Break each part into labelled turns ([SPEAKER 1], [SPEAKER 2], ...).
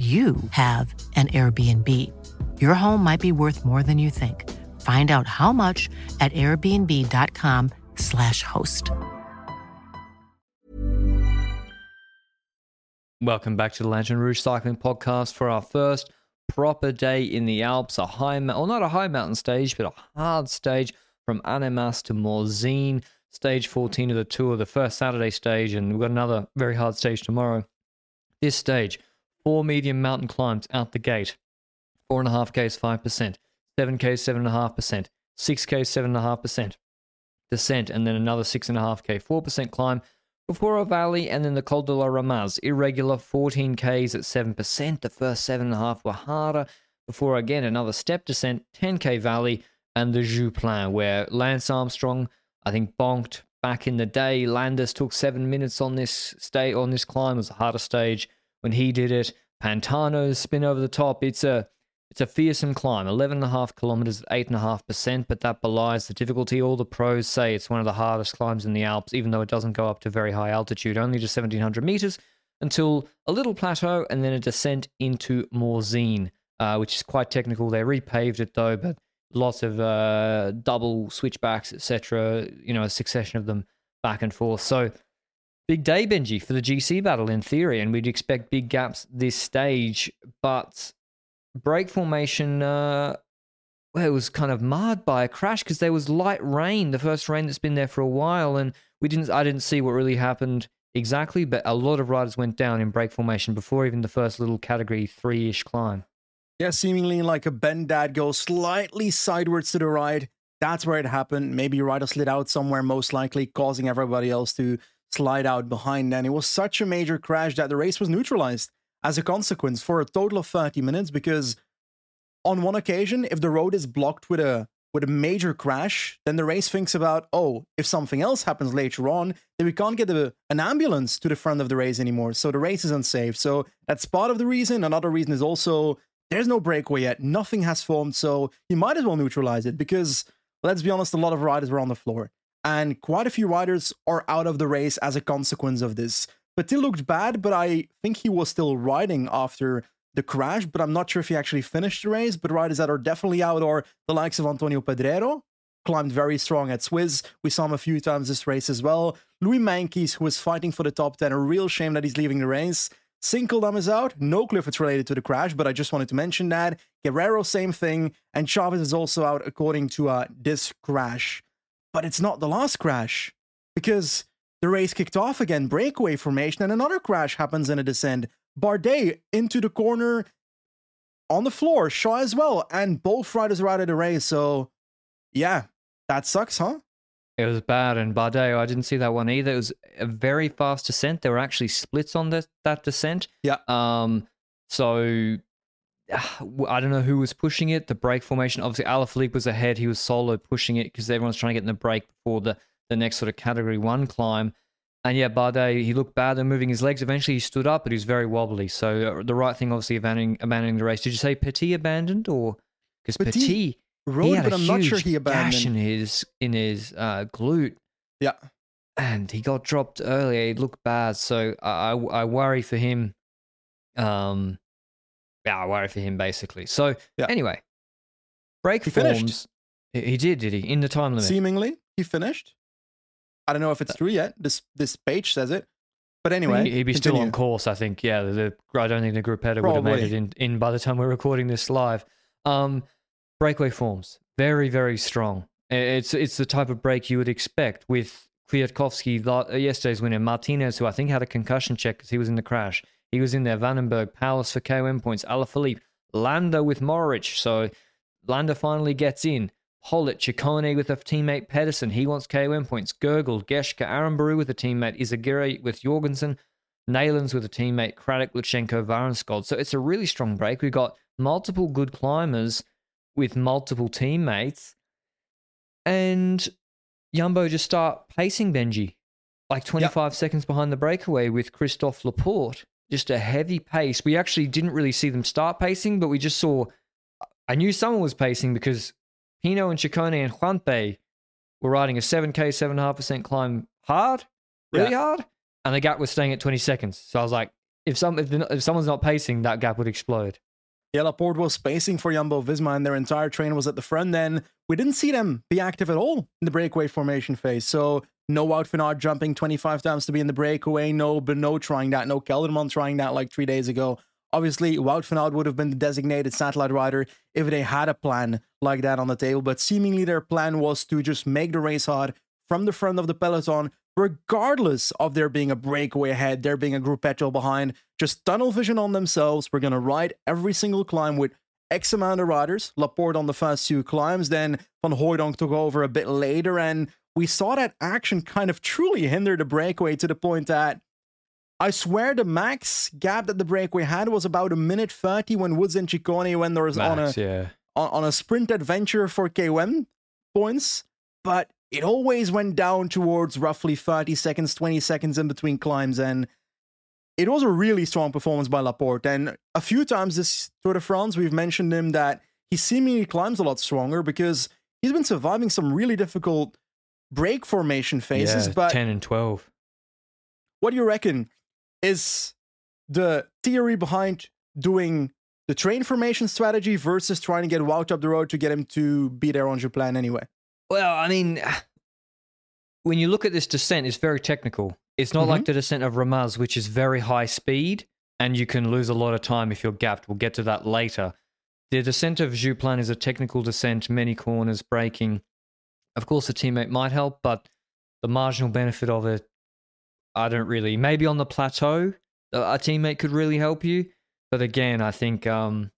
[SPEAKER 1] you have an Airbnb. Your home might be worth more than you think. Find out how much at airbnb.com/slash host.
[SPEAKER 2] Welcome back to the Lanterne Rouge Cycling Podcast for our first proper day in the Alps. A high, well, not a high mountain stage, but a hard stage from Annemasse to Morzine. Stage 14 of the tour, the first Saturday stage, and we've got another very hard stage tomorrow. This stage, four medium mountain climbs out the gate. Four and a half Ks, five percent. Seven Ks, seven and a half percent. Six Ks, seven and a half percent. Descent, and then another six and a half K, four percent climb before a valley, and then the Col de la Ramaz. Irregular 14 Ks at seven percent. The first seven and a half were harder. Before again another step descent, 10k valley, and the Joux where Lance Armstrong, I think, bonked back in the day. Landis took seven minutes on this stay on this climb. It was the hardest stage when he did it. Pantani's spin over the top. It's a it's a fearsome climb, 11.5 kilometers at 8.5%, but that belies the difficulty. All the pros say it's one of the hardest climbs in the Alps, even though it doesn't go up to very high altitude, only to 1700 meters until a little plateau and then a descent into Morzine, uh, which is quite technical. They repaved it though, but lots of uh, double switchbacks, etc. You know, a succession of them back and forth. So big day, Benji, for the GC battle in theory, and we'd expect big gaps this stage, but break formation. Uh, well, it was kind of marred by a crash because there was light rain, the first rain that's been there for a while, and we didn't. I didn't see what really happened exactly, but a lot of riders went down in break formation before even the first little category three ish climb.
[SPEAKER 3] Yeah, seemingly like a bend that goes slightly sideways to the right. That's where it happened. Maybe rider slid out somewhere, most likely, causing everybody else to slide out behind. And it was such a major crash that the race was neutralized as a consequence for a total of 30 minutes because on one occasion, if the road is blocked with a with a major crash, then the race thinks about, oh, if something else happens later on, then we can't get a, an ambulance to the front of the race anymore. So the race is unsafe. So that's part of the reason. Another reason is also there's no breakaway yet. Nothing has formed. So you might as well neutralize it because, let's be honest, a lot of riders were on the floor and quite a few riders are out of the race as a consequence of this. Petit looked bad, but I think he was still riding after the crash, but I'm not sure if he actually finished the race. But riders that are definitely out are the likes of Antonio Pedrero, climbed very strong at Swiss. We saw him a few times this race as well. Louis Meintjes, who was fighting for the top 10, a real shame that he's leaving the race. Sinkeldam is out. No clue if it's related to the crash, but I just wanted to mention that. Guerreiro, same thing. And Chaves is also out according to uh, this crash. But it's not the last crash because the race kicked off again, breakaway formation, and another crash happens in a descent. Bardet into the corner on the floor, Shaw as well, and both riders are out of the race. So, yeah, that sucks, huh?
[SPEAKER 2] It was bad, and Bardet, I didn't see that one either. It was a very fast descent. There were actually splits on the, that descent.
[SPEAKER 3] Yeah.
[SPEAKER 2] Um. So I don't know who was pushing it. The break formation, obviously, Alaphilippe was ahead. He was solo pushing it because everyone's trying to get in the break before the, the next sort of category one climb. And yeah, Bardet, he looked bad and moving his legs. Eventually, he stood up, but he was very wobbly. So uh, the right thing, obviously, abandoning, abandoning the race. Did you say Petit abandoned or because Petit, Petit
[SPEAKER 3] rode, but I'm not sure he abandoned.
[SPEAKER 2] Gash in his in his uh, glute.
[SPEAKER 3] Yeah,
[SPEAKER 2] and he got dropped earlier. He looked bad, so I I, I worry for him. Um, I worry for him basically. So yeah. anyway, break he forms. Finished. He did, did he? In the time limit.
[SPEAKER 3] Seemingly, he finished. I don't know if it's true yet. This this page says it. But anyway,
[SPEAKER 2] he'd be continue. still on course. I think. Yeah, the, I don't think the Gruppetto would have made it in, in by the time we're recording this live. Um, breakaway forms very very strong. It's it's the type of break you would expect with Kwiatkowski, uh, yesterday's winner, Martinez, who I think had a concussion check because he was in the crash. He was in there. Vandenberg, Powless for KOM points. Alaphilippe, Landa with Mohoric. So Landa finally gets in. Hollett, Ciccone with a teammate Pedersen. He wants KOM points. Gurgel, Geschke, Aramburu with a teammate. Izagirre with Jorgensen. Neilands with a teammate, Craddock, Lutsenko, Varenskov. So it's a really strong break. We've got multiple good climbers with multiple teammates. And Yumbo just start pacing Benji, like 25 yep. seconds behind the breakaway with Christophe Laporte. Just a heavy pace. We actually didn't really see them start pacing, but we just saw. I knew someone was pacing because Pinot and Ciccone and Juanpe were riding a 7K, 7.5% climb hard, really yeah. hard, and the gap was staying at 20 seconds. So I was like, if some if, if someone's not pacing, that gap would explode.
[SPEAKER 3] Yeah, Laporte was spacing for Jumbo Visma, and their entire train was at the front. Then we didn't see them be active at all in the breakaway formation phase. So no Wout van Aert jumping 25 times to be in the breakaway. No Benoot trying that. No Kelderman trying that like three days ago. Obviously, Wout van Aert would have been the designated satellite rider if they had a plan like that on the table. But seemingly their plan was to just make the race hard from the front of the peloton, regardless of there being a breakaway ahead, there being a group gruppetto behind, just tunnel vision on themselves. We're going to ride every single climb with X amount of riders. Laporte on the first two climbs, then Van Hooydonck took over a bit later, and we saw that action kind of truly hinder the breakaway to the point that I swear the max gap that the breakaway had was about a minute 30 when Woods and Ciccone went there was on a
[SPEAKER 2] yeah.
[SPEAKER 3] on, on a sprint adventure for KOM points, but it always went down towards roughly 30 seconds, 20 seconds in between climbs. And it was a really strong performance by Laporte. And a few times this Tour de France, we've mentioned him that he seemingly climbs a lot stronger because he's been surviving some really difficult break formation phases.
[SPEAKER 2] Yeah,
[SPEAKER 3] but
[SPEAKER 2] 10 and 12.
[SPEAKER 3] What do you reckon? Is the theory behind doing the train formation strategy versus trying to get Wout up the road to get him to be there on your plan anyway?
[SPEAKER 2] Well, I mean, when you look at this descent, it's very technical. It's not mm-hmm. like the descent of Ramaz, which is very high speed, and you can lose a lot of time if you're gapped. We'll get to that later. The descent of Joux Plane is a technical descent, many corners, braking. Of course, a teammate might help, but the marginal benefit of it, I don't really. Maybe on the plateau, a teammate could really help you. But again, I think um,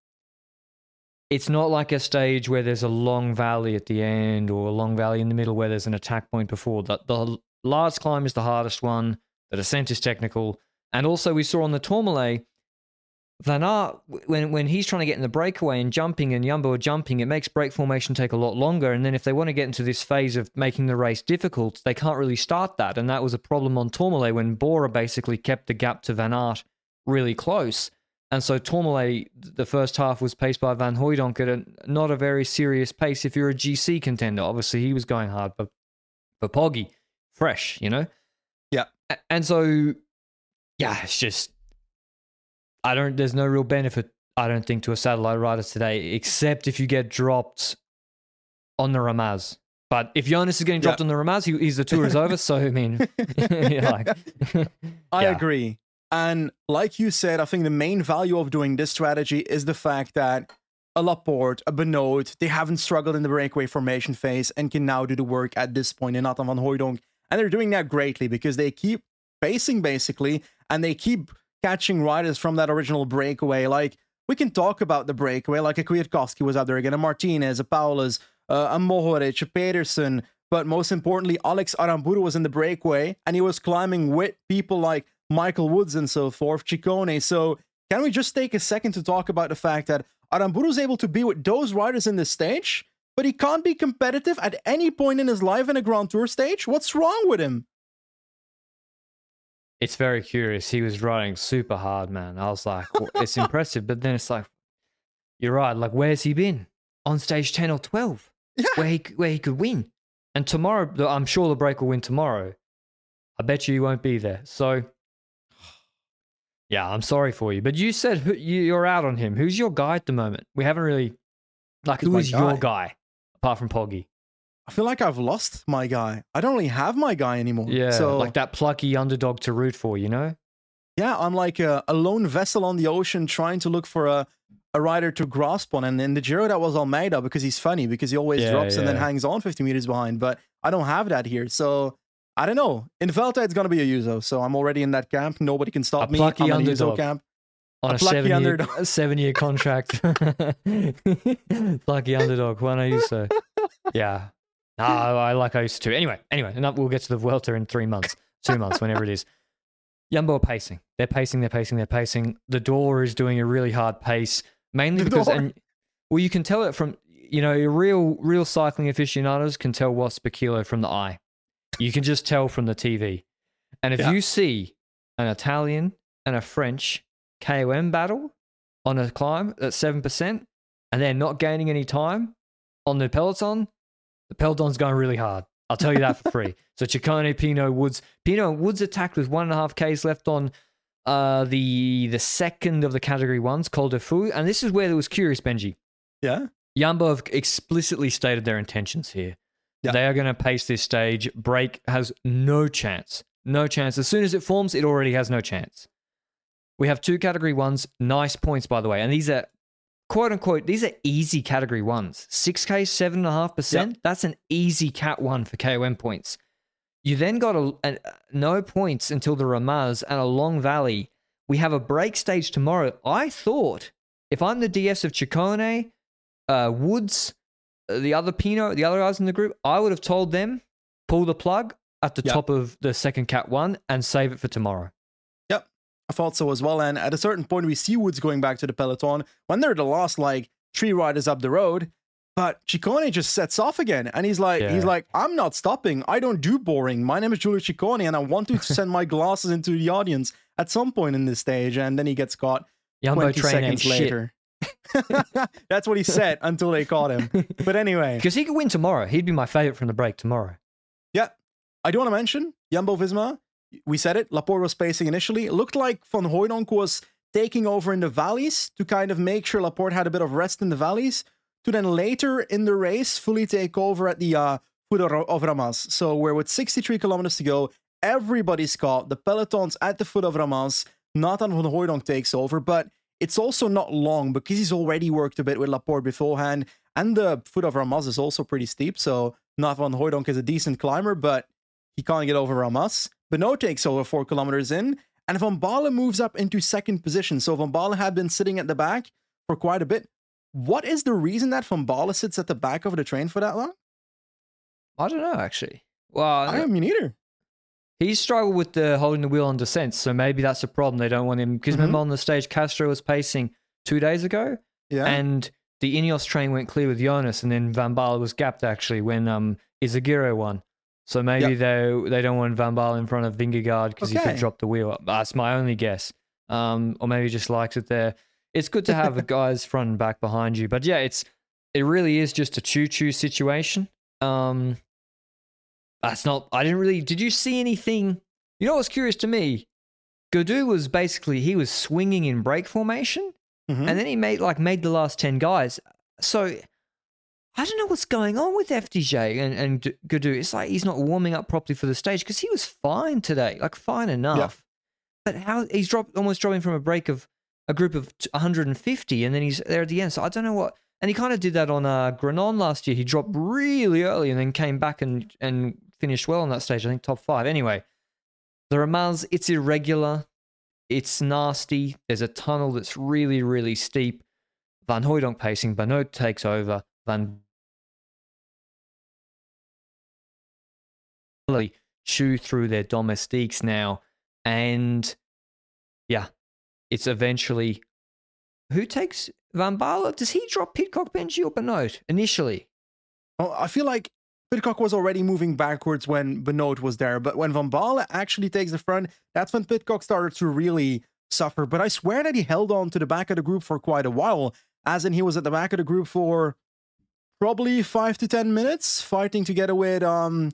[SPEAKER 2] it's not like a stage where there's a long valley at the end or a long valley in the middle where there's an attack point before. The, the last climb is the hardest one. The descent is technical. And also, we saw on the Tourmalet, Van Aert, when, when he's trying to get in the breakaway and jumping and Jumbo are jumping, it makes break formation take a lot longer. And then if they want to get into this phase of making the race difficult, they can't really start that. And that was a problem on Tourmalet when Bora basically kept the gap to Van Aert really close. And so Tourmalet, the first half was paced by Van Hooydonck at a, not a very serious pace if you're a GC contender. Obviously, he was going hard, but for Poggy, fresh, you know?
[SPEAKER 3] Yeah.
[SPEAKER 2] And so, yeah, it's just, I don't, there's no real benefit, I don't think, to a satellite rider today, except if you get dropped on the Ramaz. But if Jonas is getting dropped yeah. on the Ramaz, he, he's the tour is over. So I mean, like,
[SPEAKER 3] I agree. And like you said, I think the main value of doing this strategy is the fact that a Laporte, a Benoot, they haven't struggled in the breakaway formation phase and can now do the work at this point in Nathan van Hooydonck. And they're doing that greatly because they keep pacing basically and they keep catching riders from that original breakaway. Like we can talk about the breakaway, like a Kwiatkowski was out there again, a Martinez, a Powless, uh, a Mohoric, a Pedersen, but most importantly, Alex Aramburu was in the breakaway and he was climbing with people like Michael Woods and so forth, Ciccone. So can we just take a second to talk about the fact that Aramburu is able to be with those riders in the stage, but he can't be competitive at any point in his life in a Grand Tour stage? What's wrong with him?
[SPEAKER 2] It's very curious. He was riding super hard, man. I was like, well, it's impressive, but then it's like, you're right. Like, where's he been on stage ten or twelve, yeah. where he where he could win? And tomorrow, I'm sure the break will win tomorrow. I bet you he won't be there. So yeah, I'm sorry for you, but you said you're out on him. Who's your guy at the moment? We haven't really like who is guy? your guy apart from Poggy?
[SPEAKER 3] I feel like I've lost my guy. I don't really have my guy anymore.
[SPEAKER 2] Yeah,
[SPEAKER 3] so,
[SPEAKER 2] like that plucky underdog to root for, you know?
[SPEAKER 3] Yeah, I'm like a, a lone vessel on the ocean trying to look for a, a rider to grasp on. And in the Giro, that was Almeida because he's funny because he always yeah, drops yeah. and then hangs on 50 meters behind. But I don't have that here. So I don't know. In Vuelta, it's going to be Ayuso, so I'm already in that camp. Nobody can stop
[SPEAKER 2] a
[SPEAKER 3] me.
[SPEAKER 2] Plucky
[SPEAKER 3] I'm
[SPEAKER 2] underdog.
[SPEAKER 3] Camp.
[SPEAKER 2] On a, a seven, year, underdog. seven year contract. plucky underdog. Juan Ayuso. Yeah. Ah, no, I like I used to. Anyway, anyway, we'll get to the Vuelta in three months, two months, whenever it is. Jumbo are pacing. They're pacing, they're pacing, they're pacing. The door is doing a really hard pace, mainly
[SPEAKER 3] The
[SPEAKER 2] because
[SPEAKER 3] Door.
[SPEAKER 2] and well, you can tell it from you know, real real cycling aficionados can tell what's per kilo from the eye. You can just tell from the TV. And if
[SPEAKER 3] Yeah.
[SPEAKER 2] you see an Italian and a French KOM battle on a climb at seven percent, and they're not gaining any time on the peloton, the peloton's going really hard. I'll tell you that for free. So Ciccone, Pinot, Woods, Pinot and Woods attacked with one and a half k's left on uh, the the second of the category ones, Col de Feu, and this is where it was curious, Benji.
[SPEAKER 3] Yeah.
[SPEAKER 2] Yambo have explicitly stated their intentions here.
[SPEAKER 3] Yeah.
[SPEAKER 2] They are going to pace this stage. Break has no chance. No chance. As soon as it forms, it already has no chance. We have two category ones. Nice points, by the way. And these are quote unquote, these are easy category ones. 6K, 7.5%. That's an easy cat one for KOM points. You then got a, a, no points until the Ramaz and a long valley. We have a break stage tomorrow. I thought if I'm the DS of Ciccone, uh, Woods, uh, the other Pinot, the other guys in the group, I would have told them pull the plug at the
[SPEAKER 3] Yep.
[SPEAKER 2] top of the second cat one and save it for tomorrow.
[SPEAKER 3] I thought so as well. And at a certain point, we see Woods going back to the peloton when they're at the last like three riders up the road. But Ciccone just sets off again, and he's like,
[SPEAKER 2] Yeah.
[SPEAKER 3] he's like, I'm not stopping. I don't do boring. My name is Giulio Ciccone, and I want to send my glasses into the audience at some point in this stage. And then he gets caught
[SPEAKER 2] Yumbo
[SPEAKER 3] 20 seconds later. That's what he said until they caught him. But anyway,
[SPEAKER 2] Because he could win tomorrow. He'd be my favorite from the break tomorrow.
[SPEAKER 3] Yeah. I do want to mention Jumbo Visma. We said it. Laporte was pacing initially. It looked like Van Hooydonck was taking over in the valleys to kind of make sure Laporte had a bit of rest in the valleys to then later in the race fully take over at the uh, foot of, Ramaz. So we're with 63 kilometers to go. Everybody's caught. The peloton's at the foot of Ramaz. Nathan Van Hooydonck takes over, but it's also not long because he's already worked a bit with Laporte beforehand. And the foot of Ramaz is also pretty steep. So Nathan Van Hooydonck is a decent climber, but he can't get over Ramaz. Beno takes over four kilometers in, and Van moves up into second position. So Van had been sitting at the back for quite a bit. What is the reason that Van sits at the back of the train for that long?
[SPEAKER 2] I don't know, actually. Well,
[SPEAKER 3] I don't mean, either.
[SPEAKER 2] He struggled with the holding the wheel on descent, so maybe that's a problem. They don't want him because
[SPEAKER 3] Mhm.
[SPEAKER 2] remember on the stage Castro was pacing two days ago,
[SPEAKER 3] Yeah.
[SPEAKER 2] and the Ineos train went clear with Jonas, and then Van was gapped actually when um Izagirre won. So maybe
[SPEAKER 3] Yep.
[SPEAKER 2] they they don't want Van Baarle in front of Vingegaard because he could drop the wheel. That's my only guess. Um, or maybe he just likes it there. It's good to have guys front and back behind you, but yeah, it's it really is just a choo choo situation. Um, that's not. I didn't really. Did you see anything? You know what's curious to me? Gaudu was basically he was swinging in break formation,
[SPEAKER 3] Mhm.
[SPEAKER 2] and then he made like made the last ten guys. So I don't know what's going on with FDJ and and Gaudu. It's like he's not warming up properly for the stage because he was fine today, like fine enough. But how he's dropped almost dropping from a break of a group of 150, and then he's there at the end. So I don't know what. And he kind of did that on uh, Granon last year. He dropped really early and then came back and and finished well on that stage. I think top five. Anyway, the Ramaz, it's irregular. It's nasty. There's a tunnel that's really, really steep. Van Hooydonck pacing. Benoot takes over. Van chew through their domestiques now. And yeah, it's eventually who takes Van Baarle? Does he drop Pidcock, Benji, or Benoot initially?
[SPEAKER 3] Oh, I feel like Pidcock was already moving backwards when Benoot was there, but when Van Baarle actually takes the front, that's when Pidcock started to really suffer. But I swear that he held on to the back of the group for quite a while, as in he was at the back of the group for probably five to ten minutes, fighting together with um.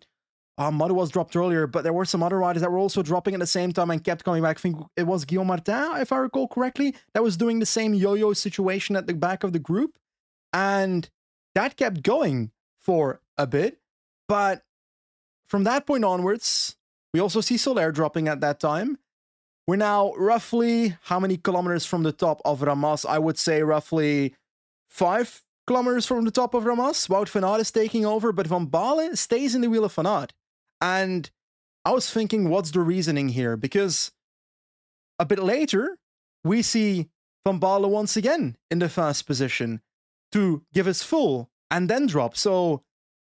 [SPEAKER 3] Uh, Muddy was dropped earlier, but there were some other riders that were also dropping at the same time and kept coming back. I think it was Guillaume Martin, if I recall correctly, that was doing the same yo-yo situation at the back of the group. And that kept going for a bit. But from that point onwards, we also see Soler dropping at that time. We're now roughly how many kilometers from the top of Ramaz? I would say roughly five kilometers from the top of Ramaz. Wout van Aert is taking over, but Van Baarle stays in the wheel of Van Aert. And I was thinking, what's the reasoning here? Because a bit later, we see Baarle once again in the first position to give his full and then drop. So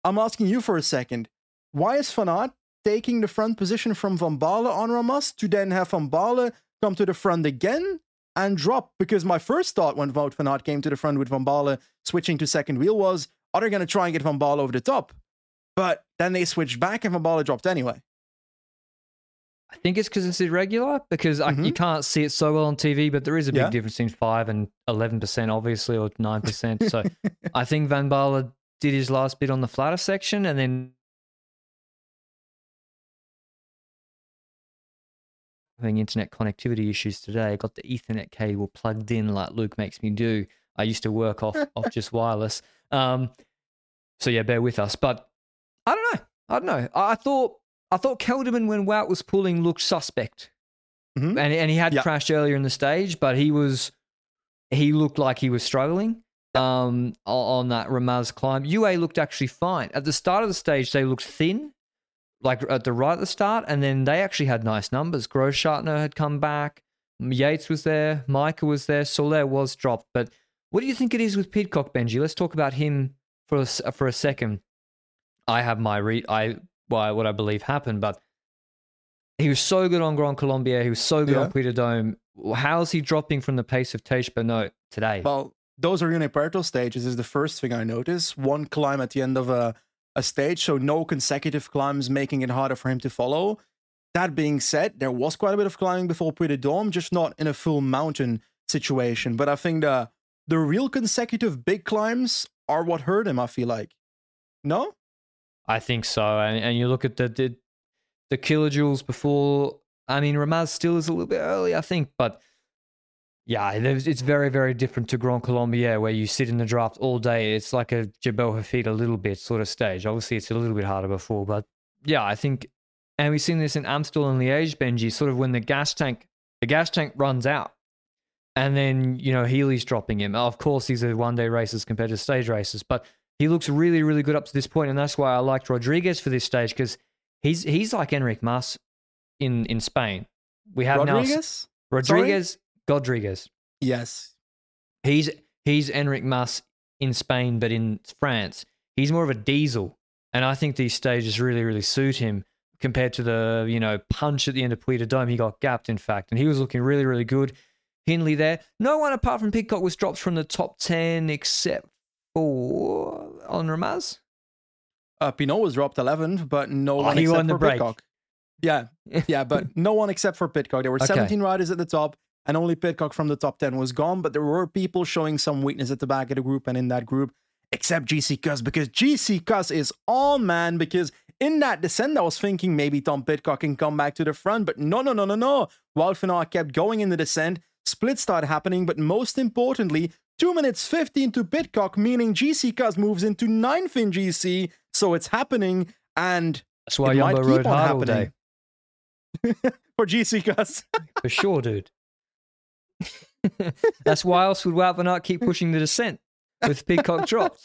[SPEAKER 3] I'm asking you for a second. Why is Van Aert taking the front position from Van Baarle on Ramaz to then have Van Baarle come to the front again and drop. Because my first thought when Wout van Aert came to the front with Van Baarle switching to second wheel was, are they going to try and get Van Baarle over the top? But then they switched back and Van Baarle dropped anyway.
[SPEAKER 2] I think it's because it's irregular because I, you
[SPEAKER 3] Mhm.
[SPEAKER 2] can't see it so well on TV, but there is a big
[SPEAKER 3] Yeah.
[SPEAKER 2] difference between five and eleven percent, obviously, or nine percent. So I think Van Baarle did his last bit on the flatter section, and then having internet connectivity issues today. I got the Ethernet cable plugged in, like Luke makes me do. I used to work off off just wireless. Um, so yeah, bear with us. But I don't know. I don't know. I, thought I thought Kelderman when Wout was pulling looked suspect,
[SPEAKER 3] Mhm.
[SPEAKER 2] and and he had
[SPEAKER 3] Yeah.
[SPEAKER 2] crashed earlier in the stage, but he was he looked like he was struggling um on that Ramaz climb. UA looked actually fine at the start of the stage. They looked thin, like at the right at the start, and then they actually had nice numbers. Grossschartner had come back, Yates was there, Majka was there, Soler was dropped. But what do you think it is with Pidcock, Benji? Let's talk about him for a, for a second. I have my read. I well, what I believe happened, but he was so good on Grand Colombier, He was so good
[SPEAKER 3] Yeah.
[SPEAKER 2] on Puy de Dôme. How's he dropping from the pace of Tiesj Benoot today?
[SPEAKER 3] Well, those are unipartal stages is the first thing I notice. One climb at the end of a, a stage, so no consecutive climbs making it harder for him to follow. That being said, there was quite a bit of climbing before Puy de Dôme, just not in a full mountain situation. But I think the the real consecutive big climbs are what hurt him, I feel like. No?
[SPEAKER 2] I think so. And, and you look at the, the the kilojoules before. I mean, Ramaz still is a little bit early, I think, but yeah, it's very, very different to Grand Colombier where you sit in the draft all day. It's like a Jebel Hafeet a little bit sort of stage. Obviously, it's a little bit harder before, but yeah, I think, and we've seen this in Amstel and Liège, Benji, sort of when the gas tank, the gas tank runs out. And then, you know, Healy's dropping him. Of course, these are one day races compared to stage races, but he looks really, really good up to this point, and that's why I liked Rodriguez for this stage because he's he's like Enric Mas in in Spain. We have now
[SPEAKER 3] Rodriguez?
[SPEAKER 2] Rodriguez, Godriguez.
[SPEAKER 3] Yes.
[SPEAKER 2] He's he's Enric Mas in Spain, but in France, he's more of a diesel, and I think these stages really, really suit him compared to the you know punch at the end of Puy Dome. He got gapped, in fact, and he was looking really, really good. Hindley there. No one apart from Pidcock was dropped from the top ten except for on Ramaz.
[SPEAKER 3] Uh, Pinot was dropped 11th, but no
[SPEAKER 2] Oh,
[SPEAKER 3] one
[SPEAKER 2] he
[SPEAKER 3] except
[SPEAKER 2] won the
[SPEAKER 3] for
[SPEAKER 2] break.
[SPEAKER 3] Pidcock. Yeah, yeah, but no one except for Pidcock. There were
[SPEAKER 2] Okay.
[SPEAKER 3] 17 riders at the top, and only Pidcock from the top 10 was gone. But there were people showing some weakness at the back of the group and in that group, except GC Kuss, because GC Kuss is on, man. Because in that descent, I was thinking maybe Tom Pidcock can come back to the front, but no, no, no, no, no. Wout van Aert kept going in the descent. Splits started happening, but most importantly, 2 minutes 15 to Pidcock, meaning GC Kuss moves into ninth in GC. So it's happening, and
[SPEAKER 2] That's why
[SPEAKER 3] it might keep on happening. for GC Kuss.
[SPEAKER 2] For sure, dude. That's why else would Wout van Aert keep pushing the descent with Pidcock drops?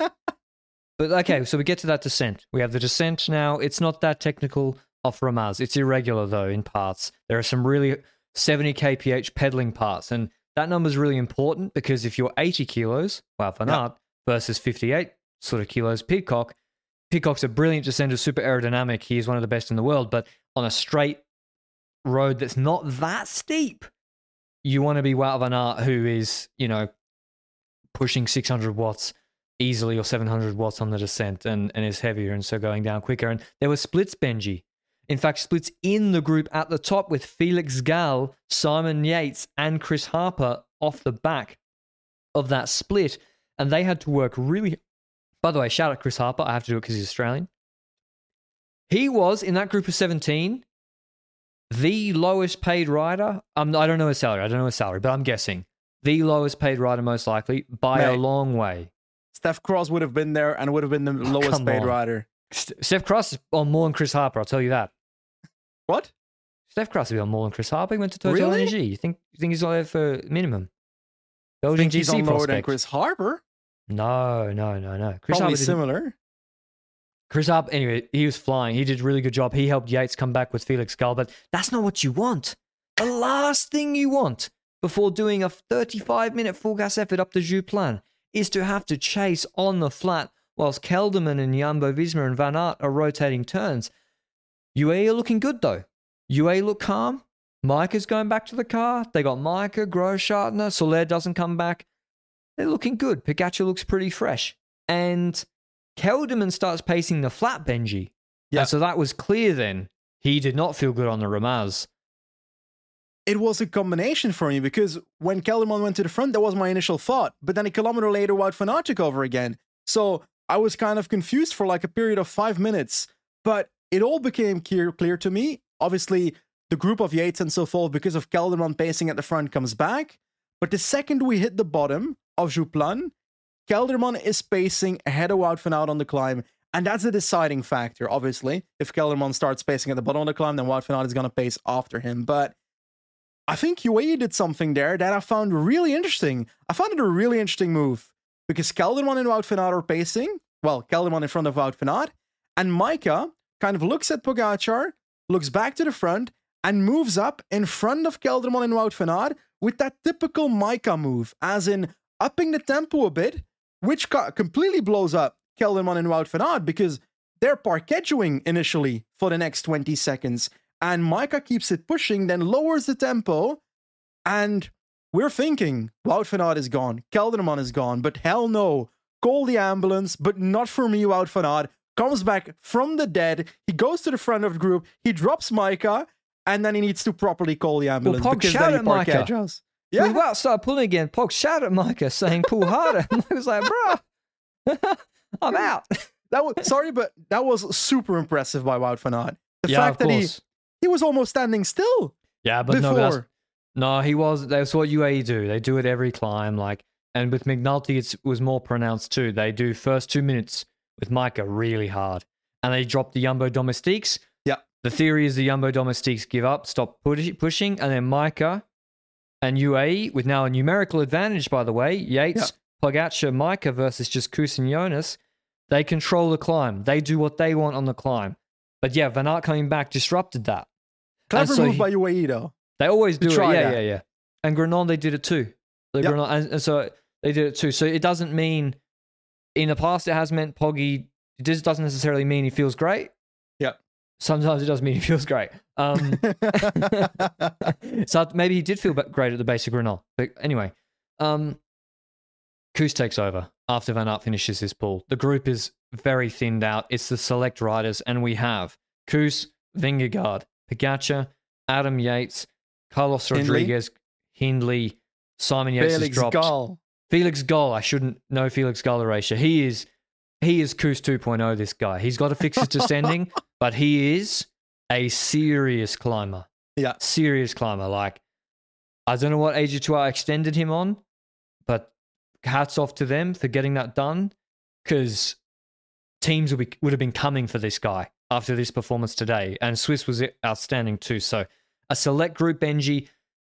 [SPEAKER 2] But okay, so we get to that descent. We have the descent now. It's not that technical off Ramaz. It's irregular though in parts. There are some really 70 kph pedaling parts, and that number is really important because if you're 80 kilos, van
[SPEAKER 3] Yeah.
[SPEAKER 2] Aert, versus 58 sort of kilos, Pidcock, Pidcock's a brilliant descender, super aerodynamic. He is one of the best in the world, but on a straight road that's not that steep, you want to be Wout van Aert, who is, you know, pushing 600 watts easily or 700 watts on the descent and, and is heavier and so going down quicker. And there were splits, Benji. In fact, splits in the group at the top with Felix Gall, Simon Yates, and Chris Harper off the back of that split. And they had to work really. By the way, shout out Chris Harper. I have to do it because he's Australian. He was in that group of 17 the lowest paid rider. Um, I don't know his salary. I don't know his salary, but I'm guessing the lowest paid rider, most likely by a long way.
[SPEAKER 3] Steff Cras would have been there and would have been the lowest
[SPEAKER 2] come
[SPEAKER 3] paid rider.
[SPEAKER 2] Steff Cras is on more than Chris Harper. I'll tell you that.
[SPEAKER 3] What?
[SPEAKER 2] Steff Cras will be on more than Chris Harper. Went to Total
[SPEAKER 3] Really?
[SPEAKER 2] Energy. You think you think he's on there for minimum? Belgian
[SPEAKER 3] think he's
[SPEAKER 2] GC
[SPEAKER 3] on lower than. Chris Harper.
[SPEAKER 2] No, no, no, no. Chris
[SPEAKER 3] Probably
[SPEAKER 2] Harper didn't-
[SPEAKER 3] similar.
[SPEAKER 2] Chris Harper, anyway, he was flying. He did a really good job. He helped Yates come back with Felix Gall, but that's not what you want. The last thing you want before doing a 35 minute full gas effort up the Joux Plane is to have to chase on the flat whilst Kelderman and Jumbo Visma and Van Aert are rotating turns. UAE are looking good though. UAE look calm. Majka's going back to the car. They got Majka, Großschartner, Soler doesn't come back. They're looking good. Pogacar looks pretty fresh. And Kelderman starts pacing the flat Benji.
[SPEAKER 3] Yeah.
[SPEAKER 2] And so that was clear then. He did not feel good on the Ramaz.
[SPEAKER 3] it was a combination for me because when Kelderman went to the front, that was my initial thought. But then a kilometer later, Wout van Aert took over again. So I was kind of confused for like a period of five minutes. But it all became clear, clear to me. Obviously, the group of Yates and so forth, because of Kelderman pacing at the front, comes back. But the second we hit the bottom of Joux Plane, Kelderman is pacing ahead of Wout van Aert on the climb. And that's a deciding factor, obviously. If Kelderman starts pacing at the bottom of the climb, then Wout van Aert is going to pace after him. But I think UAE did something there that I found really interesting. I found it a really interesting move because Kelderman and Wout van Aert are pacing. Well, Kelderman in front of Wout van Aert. And Majka kind of looks at Pogacar, looks back to the front, and moves up in front of Kelderman and Wout van Aert with that typical Majka move, as in upping the tempo a bit, which co- completely blows up Kelderman and Wout van Aert because they're parquetjoing initially for the next 20 seconds. And Majka keeps it pushing, then lowers the tempo. And we're thinking Wout van Aert is gone, Kelderman is gone, but hell no. Call the ambulance, but not for me, Wout van Aert. Comes back from the dead. He goes to the front of the group. He drops Majka, and then he needs to properly call the ambulance
[SPEAKER 2] Pog,
[SPEAKER 3] because
[SPEAKER 2] shout
[SPEAKER 3] then he
[SPEAKER 2] Majka.
[SPEAKER 3] parquetjas.
[SPEAKER 2] Yeah.
[SPEAKER 3] Yeah,
[SPEAKER 2] When Wout started pulling again, Pog shout at Majka saying, pull harder. And I was like, bro, I'm out.
[SPEAKER 3] that was sorry, but that was super impressive by Wout van Aert. The
[SPEAKER 2] yeah,
[SPEAKER 3] fact
[SPEAKER 2] of
[SPEAKER 3] that he
[SPEAKER 2] course.
[SPEAKER 3] he was almost standing still
[SPEAKER 2] Yeah, but no,
[SPEAKER 3] before.
[SPEAKER 2] that's, no, he was. That's what UAE do. They do it every climb. Like, and with McNulty, it's, it was more pronounced too. They do first two minutes with Majka really hard, and they drop the Yumbo Domestiques.
[SPEAKER 3] Yeah.
[SPEAKER 2] The theory is the Yumbo Domestiques give up, stop push, pushing, and then Majka and UAE with now a numerical advantage. By the way, Yates, Pogacar, Majka versus just Kuss and Jonas. They control the climb. They do what they want on the climb. But yeah, Van Aert coming back disrupted that.
[SPEAKER 3] Clever
[SPEAKER 2] so
[SPEAKER 3] move by UAE though.
[SPEAKER 2] They always do it. Yeah,
[SPEAKER 3] that.
[SPEAKER 2] yeah, yeah. And Granon, they did it too.
[SPEAKER 3] Yep.
[SPEAKER 2] Granon, and, and so they did it too. So it doesn't mean in the past it has meant Poggy. It just doesn't necessarily mean he feels great.
[SPEAKER 3] Yep.
[SPEAKER 2] Sometimes it does mean he feels great. Um, so maybe he did feel great at the base of Granon. But anyway, um, Kuss takes over after Van Aert finishes his pull. The group is very thinned out. It's the select riders, and we have Kuss, Vingegaard, Pogacar, Adam Yates, Carlos Rodriguez, Hindley, Simon Yates
[SPEAKER 3] Felix
[SPEAKER 2] dropped.
[SPEAKER 3] Gall.
[SPEAKER 2] Felix Gall, I shouldn't know Felix Gall erasure. He is he is Kuss 2.0, this guy. He's got to fix his descending, but he is a serious climber.
[SPEAKER 3] Yeah.
[SPEAKER 2] Serious climber. Like I don't know what AG2R extended him on, but hats off to them for getting that done. Because teams would be would have been coming for this guy after this performance today. And Swiss was outstanding too. So a select group Benji.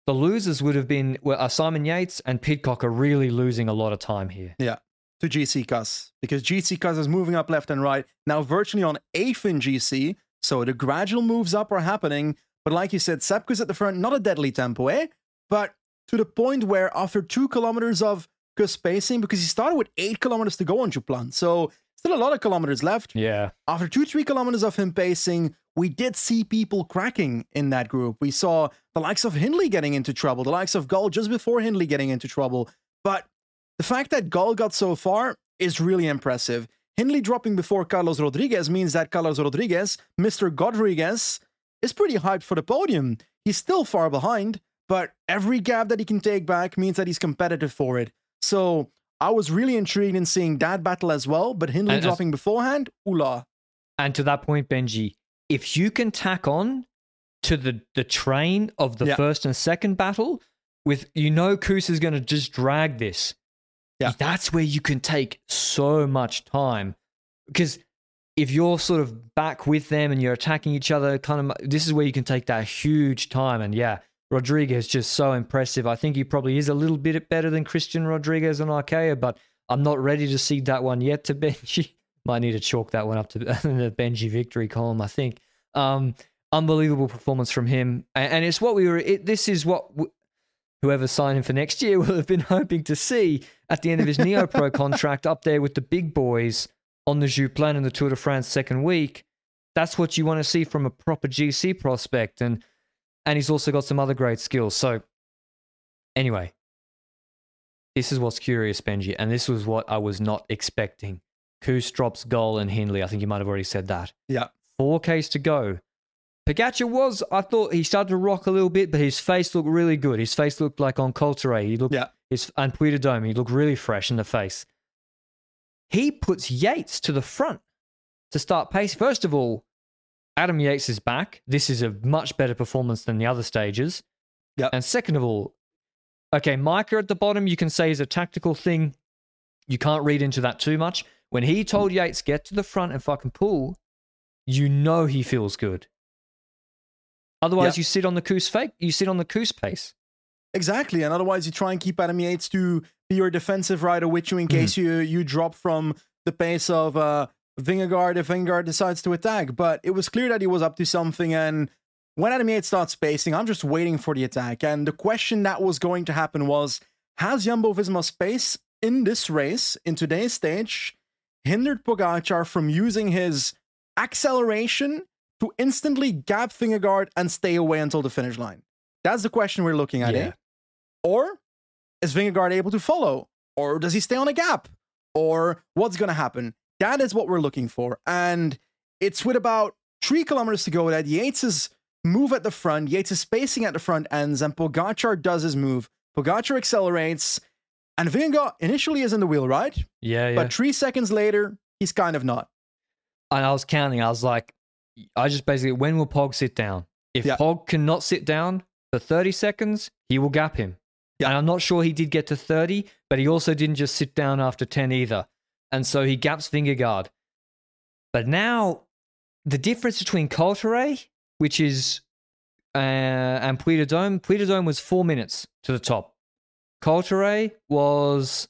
[SPEAKER 2] The losers would have been well, uh, Simon Yates and Pidcock are really losing a lot of time here.
[SPEAKER 3] Yeah, to GC Kuss because GC Kuss is moving up left and right now, virtually on eighth in GC. So the gradual moves up are happening. But like you said, Sepp Kuss at the front, not a deadly tempo, eh? But to the point where after two kilometers of Kuss pacing, because he started with eight kilometers to go on Joux Plane, so still a lot of kilometers left.
[SPEAKER 2] Yeah.
[SPEAKER 3] After two, three kilometers of him pacing, we did see people cracking in that group. We saw the likes of Hindley getting into trouble, the likes of Gall just before Hindley getting into trouble. But the fact that Gall got so far is really impressive. Hindley dropping before Carlos Rodriguez means that Carlos Rodriguez, Mr. Rodriguez, is pretty hyped for the podium. He's still far behind, but every gap that he can take back means that he's competitive for it. So I was really intrigued in seeing that battle as well, but Hindley
[SPEAKER 2] And as-
[SPEAKER 3] dropping beforehand, oolah.
[SPEAKER 2] And to that point, Benji, if you can tack on to the, the train of the
[SPEAKER 3] Yeah.
[SPEAKER 2] first and second battle, with you know Kuss is going to just drag this.
[SPEAKER 3] Yeah.
[SPEAKER 2] That's where you can take so much time. Because if you're sort of back with them and you're attacking each other, kind of this is where you can take that huge time. And yeah, Rodriguez just so impressive. I think he probably is a little bit better than Christian Rodriguez on Arkea, but I'm not ready to see that one yet to Benji. Might need to chalk that one up to the Benji victory column, I think. Um, unbelievable performance from him. And, and it's what we were, it, this is what w- whoever signed him for next year will have been hoping to see at the end of his Neo Pro contract up there with the big boys on the Joux Plane in the Tour de France second week. that's what you want to see from a proper GC prospect. And and he's also got some other great skills. So anyway, this is what's curious, Benji, and this was what I was not expecting. Drops goal and Hindley. I think you might have already said that.
[SPEAKER 3] Yeah.
[SPEAKER 2] Four Ks to go. Pogacar was, I thought he started to rock a little bit, but his face looked really good. His face looked like on Cauterets. He looked,
[SPEAKER 3] Yeah.
[SPEAKER 2] his, and de Dome, he looked really fresh in the face. He puts Yates to the front to start pace. First of all, Adam Yates is back. This is a much better performance than the other stages.
[SPEAKER 3] Yep.
[SPEAKER 2] And second of all, okay, Majka at the bottom, you can say is a tactical thing. You can't read into that too much. When he told Yates, get to the front and fucking pull, you know he feels good. Otherwise, you sit on the Kuss fake, you sit on the Kuss pace.
[SPEAKER 3] Exactly, and otherwise you try and keep Adam Yates to be your defensive rider with you in case you you drop from the pace of uh, Vingegaard if Vingegaard decides to attack. But it was clear that he was up to something, and when Adam Yates starts spacing, I'm just waiting for the attack. And the question that was going to happen was: Has Jumbo Visma's pace in this race in today's stage hindered Pogacar from using his acceleration to instantly gap Vingegaard and stay away until the finish line? That's the question we're looking at,
[SPEAKER 2] Yeah.
[SPEAKER 3] eh? Or is Vingegaard able to follow? Or does he stay on a gap? Or what's going to happen? That is what we're looking for. And it's with about three kilometers to go that Yates' move at the front, Yates' spacing at the front ends, and Pogacar does his move. Pogacar accelerates, and Vingegaard initially is in the wheel, right?
[SPEAKER 2] Yeah, yeah.
[SPEAKER 3] But three seconds later, he's kind of not.
[SPEAKER 2] and I was counting. I was like, I just basically, when will Pog sit down? If
[SPEAKER 3] Yeah.
[SPEAKER 2] Pog cannot sit down for 30 seconds, he will gap him.
[SPEAKER 3] Yeah.
[SPEAKER 2] And I'm not sure he did get to 30, but he also didn't just sit down after 10 either. And so he gaps Vingegaard. But now, the difference between Cauterets, which is, uh, and Puy de Dome, Puy de Dome was four minutes to the top. Cauterets was,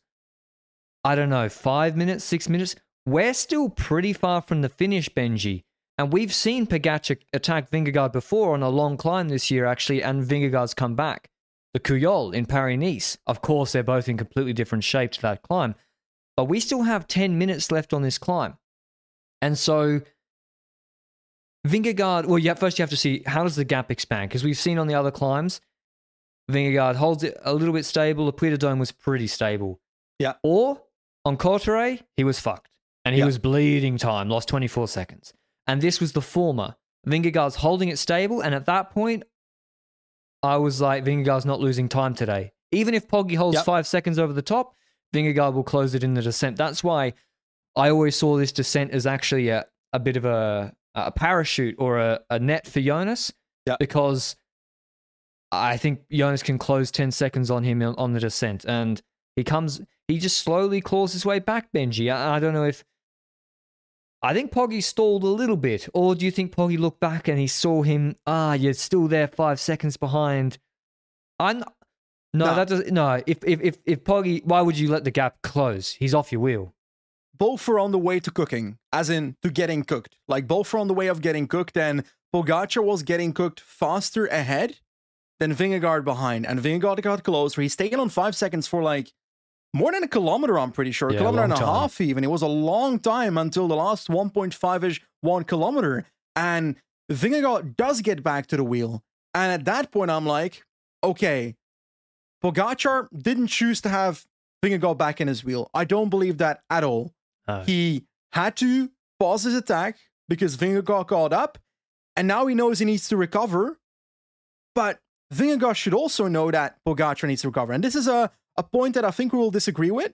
[SPEAKER 2] I don't know, five minutes, six minutes. We're still pretty far from the finish, Benji. And we've seen Pogacar attack Vingegaard before on a long climb this year, actually, and Vingegaard's come back. The Couillole in Paris Nice. Of course, they're both in completely different shape to that climb. But we still have 10 minutes left on this climb. And so, Vingegaard, well, yeah, first you have to see how does the gap expand? Because we've seen on the other climbs, Vingegaard holds it a little bit stable. The Puy Dome was pretty stable.
[SPEAKER 3] Yeah.
[SPEAKER 2] Or on Cauterets, he was fucked. And he
[SPEAKER 3] Yeah.
[SPEAKER 2] was bleeding time, lost 24 seconds. And this was the former. Vingegaard's holding it stable. And at that point, I was like, Vingegaard's not losing time today. Even if Poggy holds
[SPEAKER 3] Yep.
[SPEAKER 2] five seconds over the top, Vingegaard will close it in the descent. That's why I always saw this descent as actually a, a bit of a, a parachute or a, a net for Jonas.
[SPEAKER 3] Yep.
[SPEAKER 2] Because I think Jonas can close 10 seconds on him on- the descent. And he comes, he just slowly claws his way back, Benji. I, I don't know if. I think Poggy stalled a little bit. Or do you think Poggy looked back and he saw him, ah, you're still there five seconds behind? I'm. No,
[SPEAKER 3] No.
[SPEAKER 2] that doesn't. no. If if if if Poggy, why would you let the gap close? He's off your wheel.
[SPEAKER 3] both are on the way to cooking, as in to getting cooked. Like both are on the way of getting cooked, and Pogacar was getting cooked faster ahead than Vingegaard behind, and Vingegaard got closer. He's taken on five seconds for like more than a kilometer. I'm pretty sure, a
[SPEAKER 2] Yeah,
[SPEAKER 3] kilometer and a
[SPEAKER 2] time.
[SPEAKER 3] half even. It was a long time until the last 1.5 ish one kilometer, and Vingegaard does get back to the wheel, and at that point, I'm like, okay, Pogacar didn't choose to have Vingegaard back in his wheel. I don't believe that at all.
[SPEAKER 2] No.
[SPEAKER 3] He had to pause his attack because Vingegaard caught up, and now he knows he needs to recover. But Vingegaard should also know that Pogacar needs to recover. And this is a, a point that I think we will disagree with.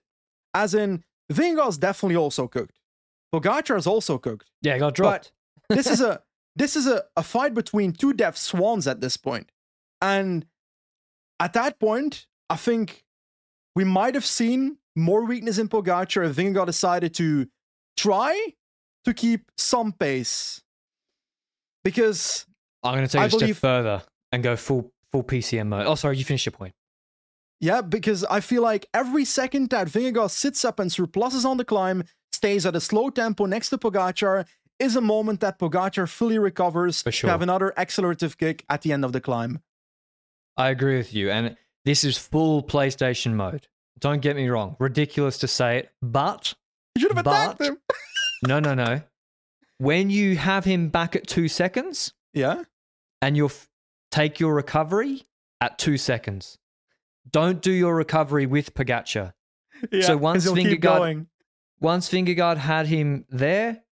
[SPEAKER 3] As in, Vingegaard's definitely also cooked. Pogacar is also cooked.
[SPEAKER 2] Yeah, he got dropped.
[SPEAKER 3] But This is a this is a, a fight between two deaf swans at this point. And at that point, I think we might have seen more weakness in Pogacar if Vingegaard decided to try to keep some pace. Because
[SPEAKER 2] I'm going to take
[SPEAKER 3] I
[SPEAKER 2] a
[SPEAKER 3] believe-
[SPEAKER 2] step further and go full full PCM mode. Oh, sorry, you finished your point.
[SPEAKER 3] Yeah, because I feel like every second that Vingegaard sits up and surpluses on the climb, stays at a slow tempo next to Pogacar, is a moment that Pogacar fully recovers
[SPEAKER 2] For
[SPEAKER 3] to have another accelerative kick at the end of the climb.
[SPEAKER 2] I agree with you, and this is full PlayStation mode. Don't get me wrong, ridiculous to say it, but
[SPEAKER 3] You should have attacked
[SPEAKER 2] But-
[SPEAKER 3] him.
[SPEAKER 2] no, no, no. when you have him back at two seconds
[SPEAKER 3] Yeah.
[SPEAKER 2] and you'll f- take your recovery at two seconds. Don't do your recovery with Pogacar.
[SPEAKER 3] yeah.
[SPEAKER 2] So once
[SPEAKER 3] he'll keep
[SPEAKER 2] Vingegaard-
[SPEAKER 3] going.
[SPEAKER 2] Once Vingegaard had him there,